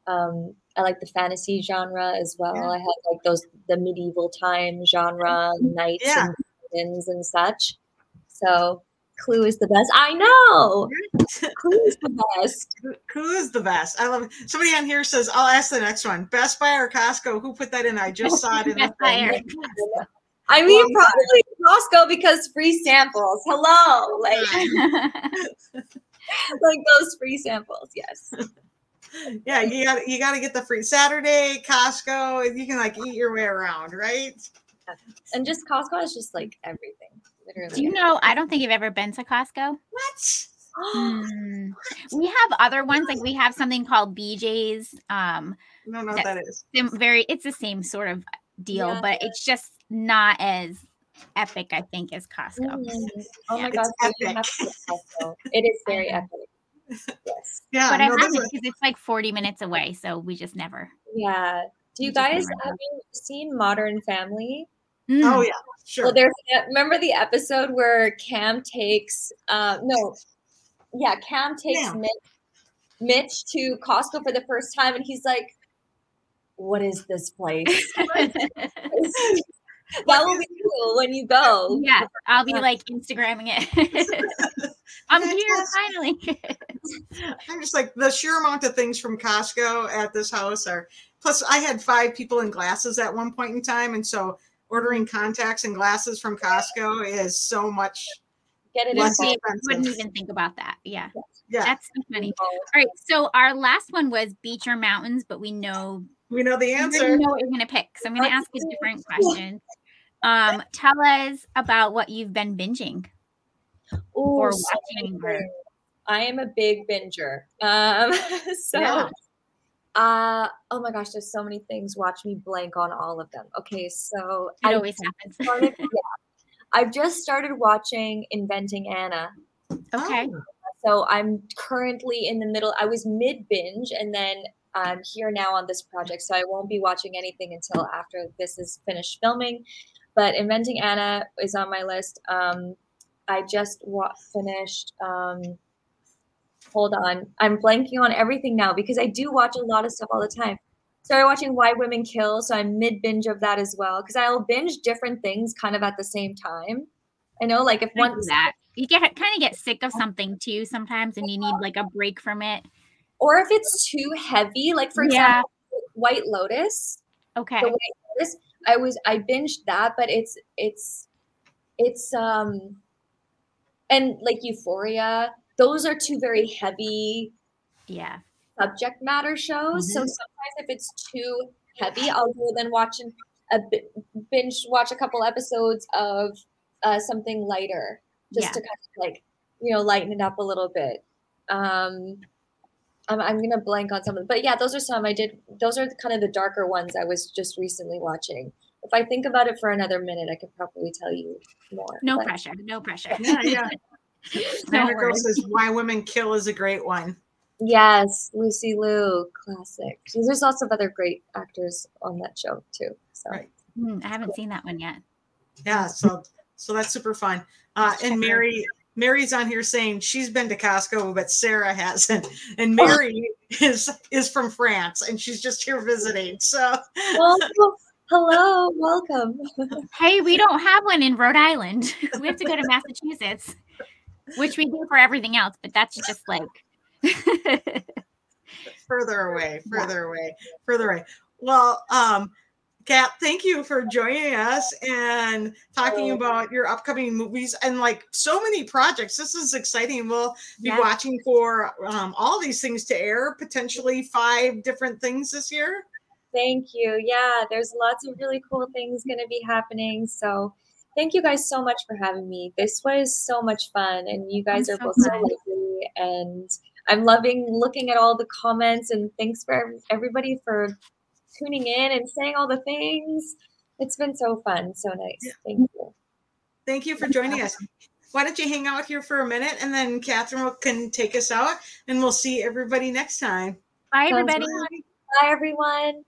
um i like the fantasy genre as well Yeah. i had like those the medieval time genre knights Yeah. and dragons and such so clue is the best i know clue is the best Who is the best? I love it. Somebody on here says, I'll ask the next one. Best Buy or Costco? Who put that in? I just saw it in the Best thing. Or- I mean, Long time. probably Costco because free samples. Hello, like like those free samples. Yes. Yeah, you got you got to get the free Saturday Costco. You can like eat your way around, right? And just Costco is just like everything. Literally. Do you know? I don't think you've ever been to Costco. What? Hmm. We have other ones, like we have something called BJ's. Um, I don't know what that is. very, it's the same sort of deal, Yeah. but it's just not as epic, I think, as Costco. Mm. Oh Yeah. my It's gosh, so you epic. have to get Costco. It is very epic. Yes. Yeah, but I no, this haven't because it's like 40 minutes away, so we just never. Yeah. Do you You guys have you seen Modern Family? Mm, oh yeah, sure. Well, there's remember the episode where Cam takes uh no, yeah, Cam takes Yeah. Mitch, Mitch to Costco for the first time, and he's like, "What is this place?" that will be cool when you go. yeah, I'll be like Instagramming it. I'm here finally. I'm just like the sheer amount of things from Costco at this house are. Plus, I had five people in glasses at one point in time, and so ordering mm-hmm. contacts and glasses from Costco is so much. Get it in Less bulk. expensive. Wouldn't even think about that. Yeah, Yeah, that's so funny. All right, so our last one was beach or mountains, but we know we know the we already answer. know what you're gonna pick. So I'm gonna ask a different question. Um, tell us about what you've been binging. Ooh, or watching many or- things. I am a big binger. Um, so, Yeah. uh, oh my gosh, there's so many things. Watch me blank on all of them. Okay, so It I always happens. started, yeah, I've just started watching Inventing Anna. okay. Oh, So I'm currently in the middle. I was mid binge, and then I'm here now on this project. So I won't be watching anything until after this is finished filming. But Inventing Anna is on my list. Um, I just wa- finished. Um, hold on, I'm blanking on everything now because I do watch a lot of stuff all the time. Started watching Why Women Kill, so I'm mid binge of that as well because I'll binge different things kind of at the same time. I know, like if one that. You get kind of get sick of something too sometimes, and you need like a break from it. Or if it's too heavy, like for Yeah. example, White Lotus. Okay. The White Lotus, I was I binged that, but it's it's it's um and like Euphoria. Those are two very heavy Yeah. subject matter shows. So Mhm. sometimes if it's too heavy, I'll go then watch an, a bi- binge watch a couple episodes of uh, something lighter, just Yeah. to kind of like you know lighten it up a little bit. Um, I'm I'm gonna blank on some of them, but yeah, those are some I did. Those are kind of the darker ones I was just recently watching. If I think about it for another minute, I could probably tell you more. No but- pressure. No pressure. yeah, yeah. No Girl says "Why Women Kill" is a great one. Yes, Lucy Liu, classic. There's lots of other great actors on that show too. So Right. Hmm, I haven't seen that one yet. Yeah, so so that's super fun. Uh, and Mary Mary's on here saying she's been to Costco, but Sarah hasn't. And Mary is is from France, and she's just here visiting. So well, hello, welcome. Hey, we don't have one in Rhode Island. we have to go to Massachusetts, which we do for everything else, but that's just like. further away, further away, further away. Well, um, Kat, thank you for joining us and talking Oh. about your upcoming movies and like so many projects. This is exciting. We'll be Yeah. watching for um, all these things to air, potentially five different things this year. Thank you. Yeah, there's lots of really cool things going to be happening. So, thank you guys so much for having me. This was so much fun, and you guys I'm are so both so lovely. And I'm loving looking at all the comments. And thanks for everybody for tuning in and saying all the things. It's been so fun, so nice. Yeah. Thank you. Thank you for joining us. Why don't you hang out here for a minute and then Catherine will, can take us out and we'll see everybody next time. Bye, Sounds everybody. Bye, everyone.